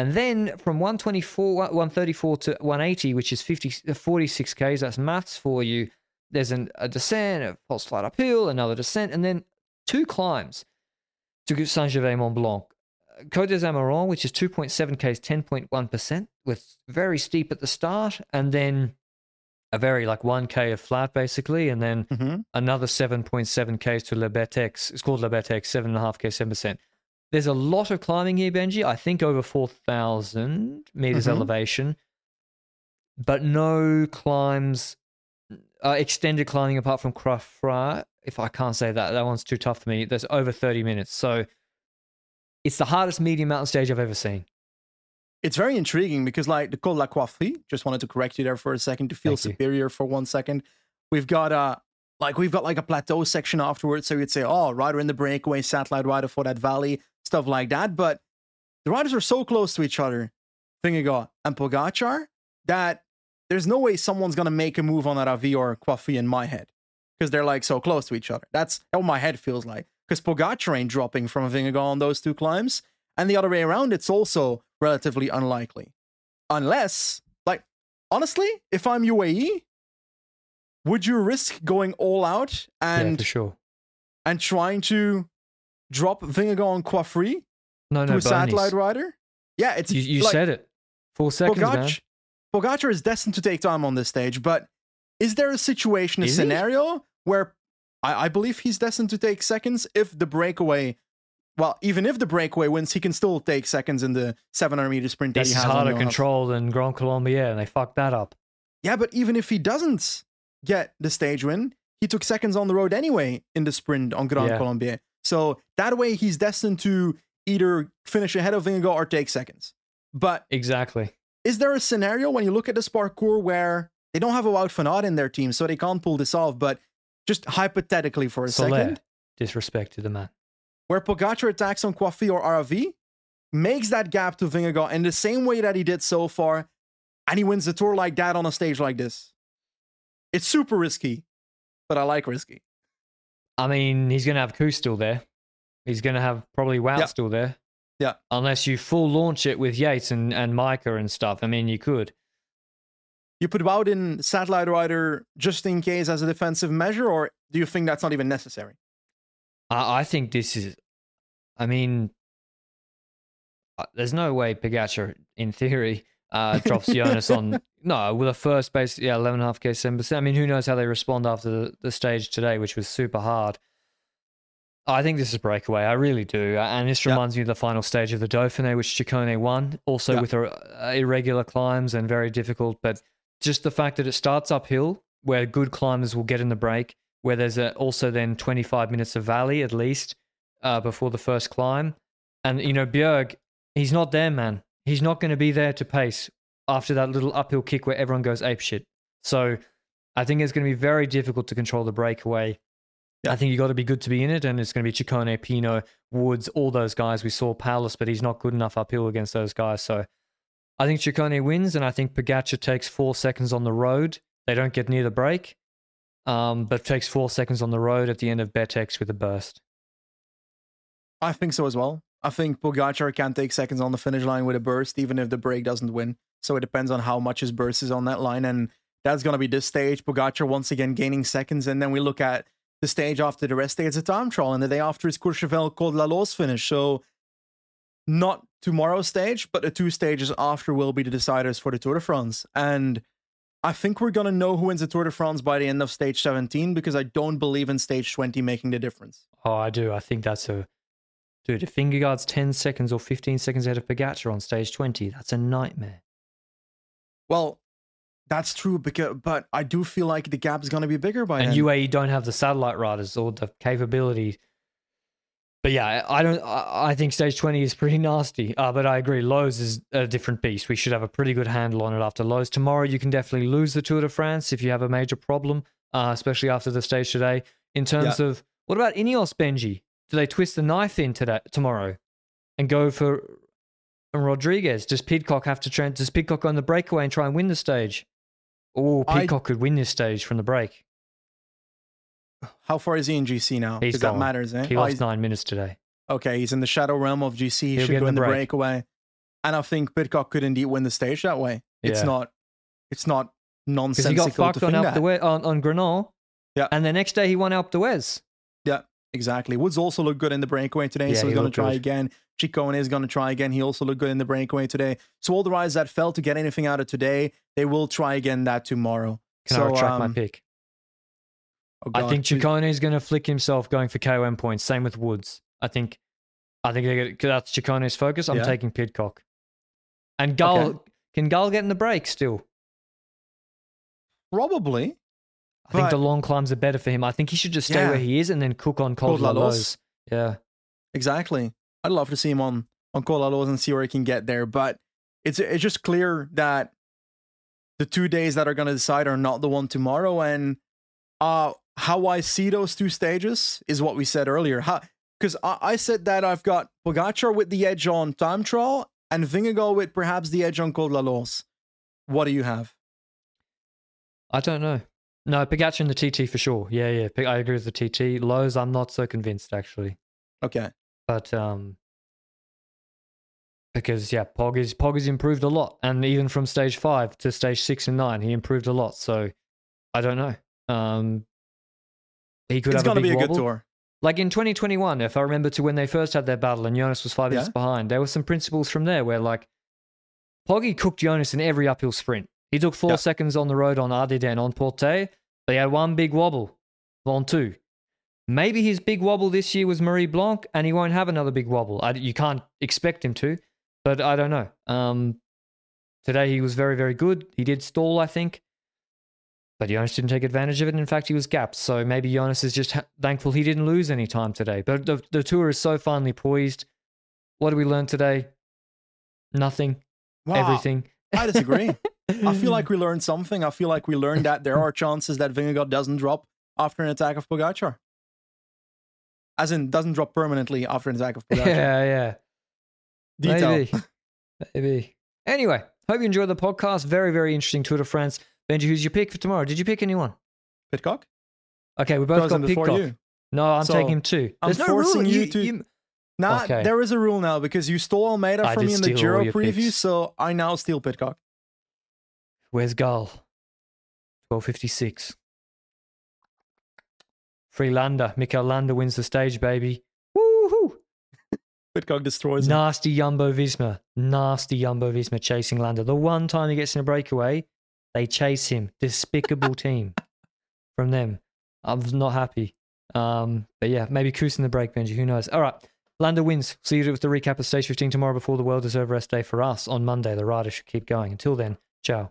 [SPEAKER 2] And then from 124, 134 to 180, which is 50, 46Ks, that's maths for you. There's an, a descent, a false slide uphill, another descent, and then two climbs to Saint Gervais Mont Blanc. Côte des Amerands, which is 2.7 Ks, 10.1%, with very steep at the start, and then a very like 1K of flat basically, and then
[SPEAKER 3] Mhm.
[SPEAKER 2] another 7.7 Ks to Le Bettex. It's called Le Bettex, 7.5K, 7%. There's a lot of climbing here, Benji. I think over 4,000 meters
[SPEAKER 3] Mhm.
[SPEAKER 2] elevation, but no climbs, uh, extended climbing apart from Crafra. If I can't say that, that one's too tough for me. There's over 30 minutes. So it's the hardest medium mountain stage I've ever seen.
[SPEAKER 3] It's very intriguing because, like, the Col la Coiffée, just wanted to correct you there for a second to feel
[SPEAKER 2] Thank you.
[SPEAKER 3] superior for one second. We've got uh like we've got like a plateau section afterwards, so you'd say, oh, rider in the breakaway, satellite rider for that valley, stuff like that. But the riders are so close to each other, Vingegaard and Pogacar, that there's no way someone's gonna make a move on that Avi or Coiffée in my head. Because they're like so close to each other. That's how my head feels like. Because Pogacar ain't dropping from Vingegaard on those two climbs. And the other way around, it's also relatively unlikely. Unless, like, honestly, if I'm UAE, would you risk going all out
[SPEAKER 2] yeah,
[SPEAKER 3] and
[SPEAKER 2] for sure.
[SPEAKER 3] and trying to drop Vingegaard on Quaffrey
[SPEAKER 2] No,
[SPEAKER 3] to
[SPEAKER 2] no,
[SPEAKER 3] a satellite rider? Yeah, it's
[SPEAKER 2] You, you
[SPEAKER 3] like,
[SPEAKER 2] said it. Four seconds, man.
[SPEAKER 3] Pogac- Pogacar is destined to take time on this stage, but is there a situation, a
[SPEAKER 2] Is he?
[SPEAKER 3] scenario where I, I believe he's destined to take seconds if the breakaway, well, even if the breakaway wins, he can still take seconds in the 700 meter sprint that
[SPEAKER 2] This
[SPEAKER 3] he
[SPEAKER 2] is harder control than Grand Colombier, and they fucked that up.
[SPEAKER 3] Yeah, but even if he doesn't get the stage win, he took seconds on the road anyway in the sprint on Grand
[SPEAKER 2] Yeah.
[SPEAKER 3] Colombier. So that way he's destined to either finish ahead of Vingegaard or take seconds. But
[SPEAKER 2] Exactly.
[SPEAKER 3] is there a scenario when you look at this parkour where they don't have a Wout van Aert in their team, so they can't pull this off, but just hypothetically for a
[SPEAKER 2] Soler.
[SPEAKER 3] second,
[SPEAKER 2] Disrespect to the man.
[SPEAKER 3] where Pogacar attacks on Coiffy or RV, makes that gap to Vingegaard in the same way that he did so far, and he wins the tour like that on a stage like this. It's super risky, but I like risky.
[SPEAKER 2] I mean, he's going to have Koo still there. He's going to have probably Wout
[SPEAKER 3] Yeah.
[SPEAKER 2] still there.
[SPEAKER 3] Yeah.
[SPEAKER 2] Unless you full launch it with Yates and, and Majka and stuff. I mean, you could.
[SPEAKER 3] You put Wout in satellite rider just in case as a defensive measure, or do you think that's not even necessary?
[SPEAKER 2] I, I think this is. I mean, uh, there's no way Pogacar, in theory, uh, drops Jonas on. No, with a first base, yeah, 11.5k, 7%. I mean, who knows how they respond after the, the stage today, which was super hard. I think this is breakaway. I really do. And this reminds me of the final stage of the Dauphiné, which Ciccone won, also
[SPEAKER 3] Yeah.
[SPEAKER 2] with uh, irregular climbs and very difficult. But just the fact that it starts uphill, where good climbers will get in the break, where there's a, also then 25 minutes of valley at least uh, before the first climb. And, you know, Bjerg, he's not there, man. He's not going to be there to pace. After that little uphill kick where everyone goes ape shit. So I think it's going to be very difficult to control the breakaway.
[SPEAKER 3] Yeah.
[SPEAKER 2] I think you got to be good to be in it, and it's going to be Ciccone, Pinot, Woods, all those guys. We saw Powless, but he's not good enough uphill against those guys. So I think Ciccone wins, and I think Pogacar takes four seconds on the road. They don't get near the break, um, but takes four seconds on the road at the end of Bettex with a burst.
[SPEAKER 3] I think so as well. I think Pogacar can take seconds on the finish line with a burst, even if the break doesn't win. So it depends on how much his burst is on that line, and that's going to be this stage. Pogacar once again gaining seconds, and then we look at the stage after the rest day. It's a time trial, and the day after is Courchevel Col de la Loze finish. So not tomorrow's stage, but the two stages after will be the deciders for the Tour de France. And I think we're going to know who wins the Tour de France by the end of stage 17 because I don't believe in stage 20 making the difference.
[SPEAKER 2] Oh, I do. I think that's a dude. If Vingegaard's ten seconds or fifteen seconds ahead of Pogacar on stage twenty, that's a nightmare.
[SPEAKER 3] Well, that's true, because but I do feel like the gap is going to be bigger by
[SPEAKER 2] and
[SPEAKER 3] then.
[SPEAKER 2] UAE don't have the satellite riders or the capability. But yeah, I don't. I think stage twenty is pretty nasty. Uh, but I agree, Loze is a different beast. We should have a pretty good handle on it after Loze. Tomorrow, you can definitely lose the Tour de France if you have a major problem, uh, especially after the stage today. In terms of what about Ineos, Benji? Do they twist the knife in today, tomorrow, and go for Rodriguez? Does Pidcock have to? Tra- does Pidcock go on the breakaway and try and win the stage? Oh,
[SPEAKER 3] I-
[SPEAKER 2] could win this stage from the break.
[SPEAKER 3] How far is he in GC now?
[SPEAKER 2] He's
[SPEAKER 3] Because that matters, eh?
[SPEAKER 2] He
[SPEAKER 3] Oh,
[SPEAKER 2] lost
[SPEAKER 3] he's-
[SPEAKER 2] nine minutes today.
[SPEAKER 3] okay, he's in the shadow realm of GC. He
[SPEAKER 2] He'll
[SPEAKER 3] should go
[SPEAKER 2] in the break.
[SPEAKER 3] breakaway. And I think Pidcock could indeed win the stage that way. It's not it's not nonsensical
[SPEAKER 2] he got
[SPEAKER 3] to
[SPEAKER 2] fucked on Alpe
[SPEAKER 3] that.
[SPEAKER 2] on, on Granon.
[SPEAKER 3] Yeah.
[SPEAKER 2] And the next day he won Alpe d'Huez.
[SPEAKER 3] Yeah, exactly. Woods also looked good in the breakaway today,
[SPEAKER 2] Yeah,
[SPEAKER 3] so
[SPEAKER 2] he
[SPEAKER 3] he's going to try
[SPEAKER 2] good.
[SPEAKER 3] again. Ciccone is going to try again. He also looked good in the breakaway today. So all the riders that failed to get anything out of today, they will try again that tomorrow.
[SPEAKER 2] Can
[SPEAKER 3] so,
[SPEAKER 2] I retract my
[SPEAKER 3] um,
[SPEAKER 2] pick?
[SPEAKER 3] oh
[SPEAKER 2] I think Ciccone is going to flick himself going for KOM points. Same with Woods. I think I think they're gonna- that's Ciccone's focus. I'm
[SPEAKER 3] Yeah.
[SPEAKER 2] taking Pidcock. And Gall,
[SPEAKER 3] Okay.
[SPEAKER 2] can Gall get in the break still?
[SPEAKER 3] probably.
[SPEAKER 2] I think
[SPEAKER 3] But-
[SPEAKER 2] the long climbs are better for him. I think he should just stay
[SPEAKER 3] Yeah.
[SPEAKER 2] where he is and then cook on Col
[SPEAKER 3] Col
[SPEAKER 2] de
[SPEAKER 3] de
[SPEAKER 2] la
[SPEAKER 3] la Loze.
[SPEAKER 2] Loze. Yeah.
[SPEAKER 3] Exactly. I'd love to see him on on Col Alos and see where he can get there. But it's it's just clear that the two days that are going to decide are not the one tomorrow. And uh, how I see those two stages is what we said earlier. How because I, I said that I've got Pogacar with the edge on time trial and Vingegaard with perhaps the edge on Col de la Loze. What do you have?
[SPEAKER 2] I don't know. No, Pogacar in the TT for sure. Yeah, yeah. I agree with the TT. Loze, I'm not so convinced actually.
[SPEAKER 3] Okay.
[SPEAKER 2] But um because yeah, Pog is Pog has improved a lot. And even from stage five to stage six and nine, he improved a lot. So I don't know. Um he could
[SPEAKER 3] it's
[SPEAKER 2] have
[SPEAKER 3] going
[SPEAKER 2] a
[SPEAKER 3] be a
[SPEAKER 2] wobble.
[SPEAKER 3] good tour.
[SPEAKER 2] Like in 2021, if I remember to when they first had their battle and Jonas was five
[SPEAKER 3] Yeah.
[SPEAKER 2] minutes behind, there were some principles from there where like Poggy cooked Jonas in every uphill sprint. He took four
[SPEAKER 3] Yeah.
[SPEAKER 2] seconds on the road on Ardiden on Porte. They had one big wobble on two. Maybe his big wobble this year was Marie Blanque, and he won't have another big wobble. I, you can't expect him to, but I don't know. Um, today he was very, very good. He did stall, I think, but Jonas didn't take advantage of it. In fact, he was gapped. So maybe Jonas is just ha- thankful he didn't lose any time today. But the, the tour is so finely poised. What did we learn today? Nothing.
[SPEAKER 3] Wow,
[SPEAKER 2] Everything.
[SPEAKER 3] I disagree. I feel like mm. we learned something. I feel like we learned that there are chances that Vingegaard doesn't drop after an attack of Pogacar. As in, doesn't drop permanently after an attack of Pogacar.
[SPEAKER 2] yeah, yeah.
[SPEAKER 3] Detail.
[SPEAKER 2] Maybe. Maybe. Anyway, hope you enjoyed the podcast. Very, very interesting Tour de France. Benji, who's your pick for tomorrow? Did you pick anyone?
[SPEAKER 3] Pidcock?
[SPEAKER 2] Okay, we both got Pidcock.
[SPEAKER 3] you.
[SPEAKER 2] No, I'm
[SPEAKER 3] So,
[SPEAKER 2] taking him too.
[SPEAKER 3] I'm
[SPEAKER 2] There's no
[SPEAKER 3] forcing
[SPEAKER 2] rule.
[SPEAKER 3] you to- Nah,
[SPEAKER 2] Okay.
[SPEAKER 3] there is a rule now because you stole Almeida
[SPEAKER 2] I
[SPEAKER 3] from me in the Giro preview,
[SPEAKER 2] picks.
[SPEAKER 3] so I now steal Pidcock.
[SPEAKER 2] Where's Gall? 1256. Free Landa. Mikel Landa wins the stage, baby. Woohoo!
[SPEAKER 3] Pidcock destroys him.
[SPEAKER 2] Nasty Jumbo Visma. Nasty Jumbo Visma chasing Landa. The one time he gets in a breakaway, they chase him. Despicable team from them. I'm not happy. Um, but yeah, maybe Kuss in the break, Benji. Who knows? All right. Landa wins. See you with the recap of stage 15 tomorrow before the well deserved rest day for us on Monday. The riders should keep going. Until then, ciao.